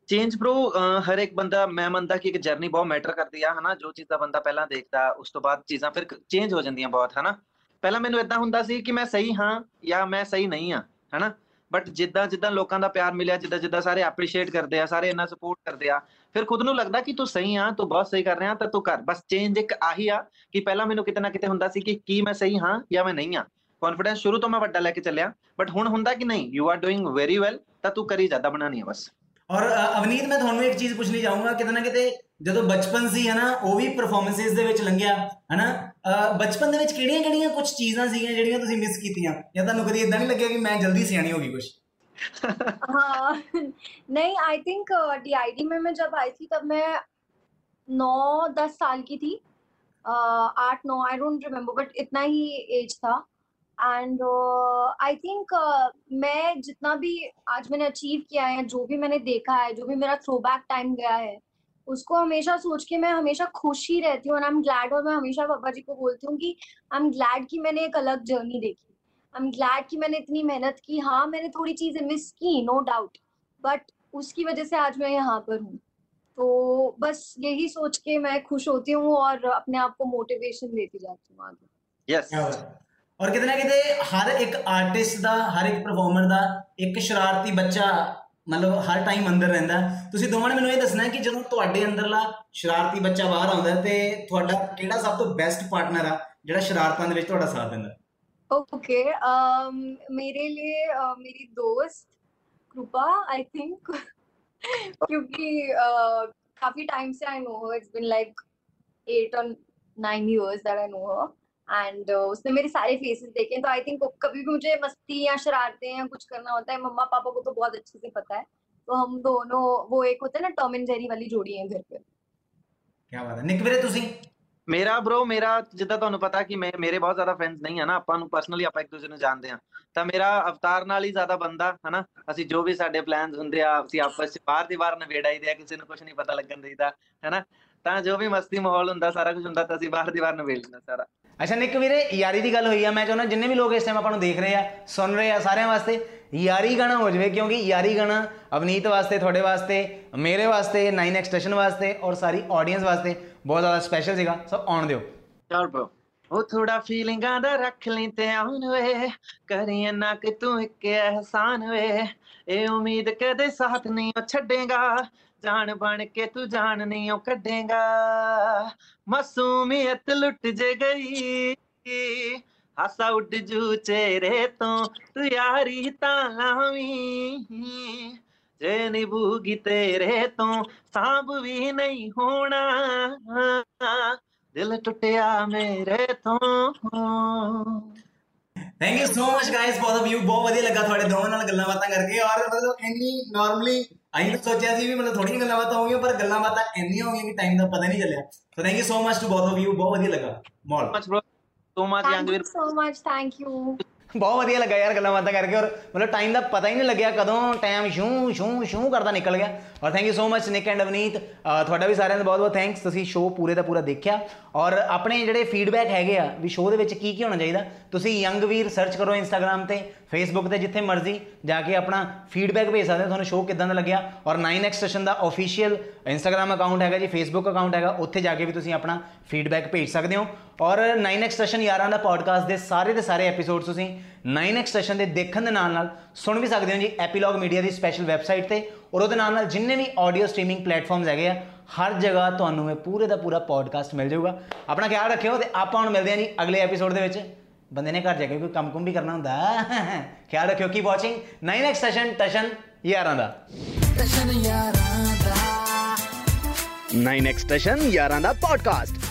Speaker 5: ਚੇਂਜ ਬ్రో ਹਰ ਇੱਕ ਬੰਦਾ, ਮੈਂ ਮੰਨਦਾ ਕਿ ਇੱਕ ਜਰਨੀ ਬਹੁਤ ਮੈਟਰ ਕਰਦੀ ਆ, ਹਨਾ? ਜੋ ਚੀਜ਼ ਦਾ ਬੰਦਾ ਪਹਿਲਾਂ ਦੇਖਦਾ, ਉਸ ਤੋਂ ਬਾਅਦ ਚੀਜ਼ਾਂ ਫਿਰ ਚੇਂਜ ਹੋ ਜਾਂਦੀਆਂ ਬਹੁਤ, ਹਨਾ? ਪਹਿਲਾਂ ਮੈਨੂੰ ਇਦਾਂ ਹੁੰਦਾ ਸੀ ਕਿ ਮੈਂ ਸਹੀ ਹਾਂ ਜਾਂ ਮੈਂ ਸਹੀ ਨਹੀਂ ਆ ਹਨਾ? ਬਟ ਜਿੱਦਾਂ ਜਿੱਦਾਂ ਲੋਕਾਂ ਦਾ ਪਿਆਰ ਮਿਲਿਆ, ਜਿੱਦਾਂ ਜਿੱਦਾਂ ਸਾਰੇ ਐਪਰੀਸ਼ੀਏਟ ਕਰਦੇ ਆ, ਸਾਰੇ ਇੰਨਾ ਸਪੋਰਟ ਕਰਦੇ ਆ, ਫਿਰ ਖੁਦ ਨੂੰ ਲੱਗਦਾ ਕਿ ਤੂੰ ਸਹੀ ਆ, ਤੂੰ ਬਹੁਤ ਸਹੀ ਕਰ ਰਿਹਾ, ਤਾਂ ਤੂੰ ਕਰ। ਬਸ ਚੇਂਜ ਇੱਕ ਆਹੀ ਆ ਕਿ ਪਹਿਲਾਂ ਮੈਨੂੰ ਕਿਤੇ ਨਾ ਕਿਤੇ ਹੁੰਦਾ ਸੀ ਕਿ ਕੀ ਮੈਂ ਸਹੀ ਹਾਂ ਜਾਂ ਮੈਂ ਨਹੀਂ ਆ ਕੌਨਫੀਡੈਂਸ ਸ਼ੁਰੂ ਤੋਂ ਮੈਂ ਵੱਡਾ ਲੈ ਕੇ ਚੱਲਿਆ ਬਟ ਹੁਣ ਹੁੰਦਾ ਕਿ ਨਹੀਂ you are doing very well ਤਾਂ ਤੂੰ ਕਰੀ ਜ਼ਿਆਦਾ ਬਣਾਣੀ ਆ ਬਸ।
Speaker 3: ਔਰ ਅ, ਅਵਨੀਤ ਮੈਂ ਤੁਹਾਨੂੰ ਇੱਕ ਚੀਜ਼ ਪੁੱਛਣੀ ਚਾਹੂੰਗਾ ਕਿਤੇ ਨਾ ਕਿਤੇ ਜਦੋਂ ਬਚਪਨ ਸੀ ਹਨਾ ਉਹ ਵੀ ਪਰਫਾਰਮੈਂਸਸ ਦੇ ਵਿੱਚ ਲੰਘਿਆ ਹਨਾ ਅ, ਬਚਪਨ ਦੇ ਵਿੱਚ ਕਿਹੜੀਆਂ-ਕਿਹੜੀਆਂ ਕੁਝ ਚੀਜ਼ਾਂ ਸੀਗੀਆਂ ਜਿਹੜੀਆਂ ਤੁਸੀਂ ਮਿਸ ਕੀਤੀਆਂ ਜਾਂ ਤੁਹਾਨੂੰ ਕਦੀ ਇਦਾਂ ਨਹੀਂ ਲੱਗਿਆ ਕਿ ਮੈਂ ਜਲਦੀ ਸਿਆਣੀ ਹੋ ਗਈ ਕੁਝ
Speaker 4: हाँ नहीं आई थिंक डीआईडी में मैं जब आई थी तब मैं नौ दस साल की थी uh, आठ नौ आई डोंट रिमेम्बर बट इतना ही एज था एंड आई थिंक मैं जितना भी आज मैंने अचीव किया है जो भी मैंने देखा है जो भी मेरा थ्रो बैक टाइम गया है उसको हमेशा सोच के मैं हमेशा खुश ही रहती हूँ। आई एम ग्लैड और मैं हमेशा पापा जी को बोलती हूँ कि आई एम ग्लैड कि मैंने एक अलग जर्नी देखी। आई एम ग्लैड कि मैंने इतनी मेहनत की। हाँ मैंने थोड़ी चीज़ें मिस की नो डाउट बट उसकी वजह से आज मैं यहाँ पर हूँ। तो बस यही सोच के मैं खुश होती हूँ और अपने आप को मोटिवेशन देती जाती हूँ आगे।
Speaker 2: ਯੈਸ
Speaker 3: ਔਰ ਕਿਤੇ ਨਾ ਕਿਤੇ ਹਰ ਇੱਕ ਆਰਟਿਸਟ ਦਾ ਹਰ ਇੱਕ ਪਰਫਾਰਮਰ ਦਾ ਇੱਕ ਸ਼ਰਾਰਤੀ ਬੱਚਾ ਮਤਲਬ ਹਰ ਟਾਈਮ ਅੰਦਰ ਰਹਿੰਦਾ ਤੁਸੀਂ ਦੋਵਾਂ ਨੇ ਮੈਨੂੰ ਇਹ ਦੱਸਣਾ ਕਿ ਜਦੋਂ ਤੁਹਾਡੇ ਅੰਦਰਲਾ ਸ਼ਰਾਰਤੀ ਬੱਚਾ ਬਾਹਰ ਆਉਂਦਾ ਤੇ ਤੁਹਾਡਾ ਕਿਹੜਾ ਸਭ ਤੋਂ ਬੈਸਟ ਪਾਰਟਨਰ ਆ ਜਿਹੜਾ ਸ਼ਰਾਰਤਾਂ ਦੇ ਵਿੱਚ ਤੁਹਾਡਾ ਸਾਥ ਦਿੰਦਾ
Speaker 4: ओके um, मेरे लिए uh, मेरी दोस्त कृपा आई थिंक क्योंकि uh, काफी टाइम से I know it's been like eight और nine years that I know her and uh, उसने मेरे सारे फेसेस देखे तो आई थिंक कभी भी मुझे मस्ती या शरारते या कुछ करना होता है मम्मा पापा को तो बहुत अच्छे से पता है तो हम दोनों वो एक होता है ना टॉम एंड जेरी वाली जोड़ी है घर पे
Speaker 3: क्या बात है निक ਵੀਰੇ ਤੁਸੀਂ
Speaker 5: ਮੇਰਾ ਬ్రో ਮੇਰਾ ਜਿੱਦਾਂ ਤੁਹਾਨੂੰ ਪਤਾ ਕਿ ਮੈਂ ਮੇਰੇ ਬਹੁਤ ਜ਼ਿਆਦਾ ਫੈਨਸ ਨਹੀਂ ਹੈ ਨਾ ਆਪਾਂ ਨੂੰ ਪਰਸਨਲੀ ਆਪਾਂ ਇੱਕ ਦੂਜੇ ਨੂੰ ਜਾਣਦੇ ਆ ਤਾਂ ਮੇਰਾ ਅਵਤਾਰ ਨਾਲ ਹੀ ਜ਼ਿਆਦਾ ਬੰਦਾ ਹਨਾ ਅਸੀਂ ਜੋ ਵੀ ਸਾਡੇ ਪਲਾਨਸ ਹੁੰਦੇ ਆ ਅਸੀਂ ਆਪਸ ਵਿੱਚ ਬਾਹਰ ਦੀ ਬਾਹਰ ਨਵੇੜਾ ਹੀ ਦਿਆ ਕਿਸੇ ਨੂੰ ਕੁਝ ਨਹੀਂ ਪਤਾ ਲੱਗਣ ਦੇਈਦਾ ਹਨਾ ਤਾਂ ਜੋ ਵੀ ਮਸਤੀ ਮਾਹੌਲ ਹੁੰਦਾ ਸਾਰਾ ਕੁਝ ਹੁੰਦਾ ਤਾਂ ਅਸੀਂ ਬਾਹਰ ਦੀ ਬਾਹਰ ਨਵੇੜ ਲੈਂਦੇ ਸਾਰਾ
Speaker 3: ਅੱਛਾ ਨਿੱਕ ਵੀਰੇ, ਯਾਰੀ ਦੀ ਗੱਲ ਹੋਈ ਆ, ਮੈਂ ਚਾਹੁੰਦਾ ਜਿੰਨੇ ਵੀ ਲੋਕ ਇਸ ਟਾਈਮ ਆਪਾਂ ਨੂੰ ਦੇਖ ਰਹੇ ਆ, ਸੁਣ ਰਹੇ ਆ ਸਾਰਿਆਂ ਵਾਸਤੇ, ਯਾਰੀ ਗਾਣਾ ਹੋ ਜਵੇ, ਕਿਉਂਕਿ ਯਾਰੀ ਗਾਣਾ ਅਵਨੀਤ ਵਾਸਤੇ, ਤੁਹਾਡੇ ਵਾਸਤੇ, ਮੇਰੇ ਵਾਸਤੇ 9x ਸਟੇਸ਼ਨ ਵਾਸਤੇ ਔਰ ਸਾਰੀ ਆਡੀਅנס ਵਾਸਤੇ ਬਹੁਤ ਜ਼ਿਆਦਾ ਸਪੈਸ਼ਲ ਸੀਗਾ, ਸੋ ਆਉਣ ਦਿਓ।
Speaker 5: ਚਲ ਬ్రో ਉਹ ਥੋੜਾ ਫੀਲਿੰਗਾਂ ਦਾ ਰੱਖ ਲਈ ਤੇ ਆਉਣ ਵੇ ਕਰੀਏ ਨਾ ਕਿ ਤੂੰ ਇੱਕ ਅਹਿਸਾਨ ਵੇ ਇਹ ਉਮੀਦ ਕਦੇ ਸਾਥ ਨਹੀਂ ਛੱਡੇਗਾ ਜਾਨ ਬਣ ਕੇ ਤੂੰ ਜਾਨ ਨਹੀਂ ਉਹ ਕੱਢੇਗਾ ਮਾਸੂਮੀਅਤ ਲੁੱਟ ਜੇ ਗਈ ਹਾਸਾ ਉੱਡ ਜੂ ਚਿਹਰੇ ਤੋਂ ਤੂੰ ਯਾਰੀ ਤਾਂ ਲਾਵੀਂ ਜੇ ਨਿਭੂਗੀ ਤੇਰੇ ਤੋਂ ਸਾਂਭ ਵੀ ਨਹੀਂ ਹੋਣਾ ਦਿਲ ਟੁੱਟਿਆ ਮੇਰੇ ਤੋਂ
Speaker 3: thank you so much guys both of you ਬਹੁਤ ਵਧੀਆ ਲੱਗਾ ਤੁਹਾਡੇ ਦੋਵਾਂ ਨਾਲ ਗੱਲਾਂ ਬਾਤਾਂ ਕਰਕੇ ਔਰ ਮਤਲਬ ਇੰਨੀ ਨਾਰਮਲੀ ਅਸੀਂ ਤਾਂ ਸੋਚਿਆ ਸੀ ਵੀ ਮਤਲਬ ਥੋੜੀਆਂ ਗੱਲਾਂ ਬਾਤਾਂ ਹੋਣਗੀਆਂ ਪਰ ਗੱਲਾਂ ਬਾਤਾਂ ਇੰਨੀਆਂ ਹੋਣਗੀਆਂ ਕਿ ਟਾਈਮ ਦਾ ਪਤਾ ਨਹੀਂ ਚੱਲਿਆ so thank you so much to both of you ਬਹੁਤ ਵਧੀਆ ਲੱਗਾ mall
Speaker 4: so
Speaker 5: much
Speaker 4: Youngveer so much thank you
Speaker 3: ਬਹੁਤ ਵਧੀਆ ਲੱਗਾ ਯਾਰ ਗੱਲਾਂ ਬਾਤਾਂ ਕਰਕੇ ਔਰ ਮਤਲਬ ਟਾਈਮ ਦਾ ਪਤਾ ਹੀ ਨਹੀਂ ਲੱਗਿਆ ਕਦੋਂ ਟਾਈਮ ਸ਼ੂ ਸ਼ੂ ਸ਼ੂ ਕਰਦਾ ਨਿਕਲ ਗਿਆ। ਔਰ thank you so much Nick and Avneet uh ਤੁਹਾਡਾ ਵੀ ਸਾਰਿਆਂ ਦਾ ਬਹੁਤ ਬਹੁਤ ਥੈਂਕਸ ਤੁਸੀਂ ਸ਼ੋਅ ਪੂਰੇ ਦਾ ਪੂਰਾ ਦੇਖਿਆ। ਔਰ ਆਪਣੇ ਜਿਹੜੇ ਫੀਡਬੈਕ ਹੈਗੇ ਆ ਵੀ ਸ਼ੋਅ ਦੇ ਵਿੱਚ ਕੀ ਕੀ ਹੋਣਾ ਚਾਹੀਦਾ, ਤੁਸੀਂ ਯੰਗ ਵੀਰ ਸਰਚ ਕਰੋ ਇੰਸਟਾਗ੍ਰam ਤੇ ਫੇਸਬੁੱਕ ਤੇ ਜਿੱਥੇ ਮਰਜ਼ੀ ਜਾ ਕੇ ਆਪਣਾ ਫੀਡਬੈਕ ਭੇਜ ਸਕਦੇ ਹੋ, ਤੁਹਾਨੂੰ ਸ਼ੋਅ ਕਿਦਾਂ ਦਾ ਲੱਗਿਆ। ਔਰ 9x ਸਟੇਸ਼ਨ ਦਾ ਅਫੀਸ਼ੀਅਲ ਇੰਸਟਾਗ੍ਰam ਅਕਾਊਂਟ ਹੈਗਾ ਜੀ ਫੇਸਬੁੱਕ ਅਕਾਊਂਟ ਹੈਗਾ, ਉੱਥੇ ਜਾ ਕੇ ਵੀ ਤੁਸੀਂ ਆਪਣਾ ਫੀਡਬੈਕ ਭੇਜ ਸਕਦੇ ਹੋ। ਔਰ 9x ਸਟੇਸ਼ਨ ਯਾਰਾਂ ਦਾ ਪੋਡਕਾਸਟ ਦੇ ਸਾਰੇ ਦੇ ਸਾਰੇ ਐਪੀਸੋਡ ਤੁਸੀਂ 9x ਸਟੇਸ਼ਨ ਦੇ ਦੇਖਣ ਦੇ ਨਾਲ ਨਾਲ ਸੁਣ ਵੀ ਸਕਦੇ ਹੋ ਜੀ ਐਪੀਲੌਗ ਮੀਡੀਆ ਦੀ ਸਪੈਸ਼ਲ ਵੈਬਸਾਈਟ ਤੇ ਔਰ ਉਹਦੇ ਨਾਲ ਨਾਲ ਜਿੰਨੇ ਵੀ ਆਡੀਓ ਸਟ੍ਰੀਮਿੰਗ ਪਲੇਟਫਾਰਮਸ ਹੈਗੇ ਆ ਹਰ ਜਗ੍ਹਾ ਤੁਹਾਨੂੰ ਇਹ ਪੂਰੇ ਦਾ ਪੂਰਾ ਪੋਡਕਾਸਟ ਮਿਲ ਜਾਊਗਾ। ਆਪਣਾ ਖਿਆਲ ਰੱਖਿਓ ਤੇ ਆਪਾਂ ਹੁਣ ਮਿਲਦੇ ਹਾਂ ਜੀ ਅਗਲੇ ਐਪੀਸੋਡ ਦੇ ਵਿੱਚ। ਬੰਦੇ ਨੇ ਘਰ ਜਾ ਕੇ ਕੋਈ ਕੰਮ ਕੁੰਮ ਵੀ ਕਰਨਾ ਹੁੰਦਾ? <laughs> ਖਿਆਲ ਰੱਖਿਓ ਕੀ ਵਾਚਿੰਗ 9x ਸਟੇਸ਼ਨ ਟਸ਼ਨ ਯਾਰਾਂ ਦਾ।
Speaker 2: 9x ਸਟੇਸ਼ਨ ਯਾਰਾਂ ਦਾ ਪੋਡਕਾਸਟ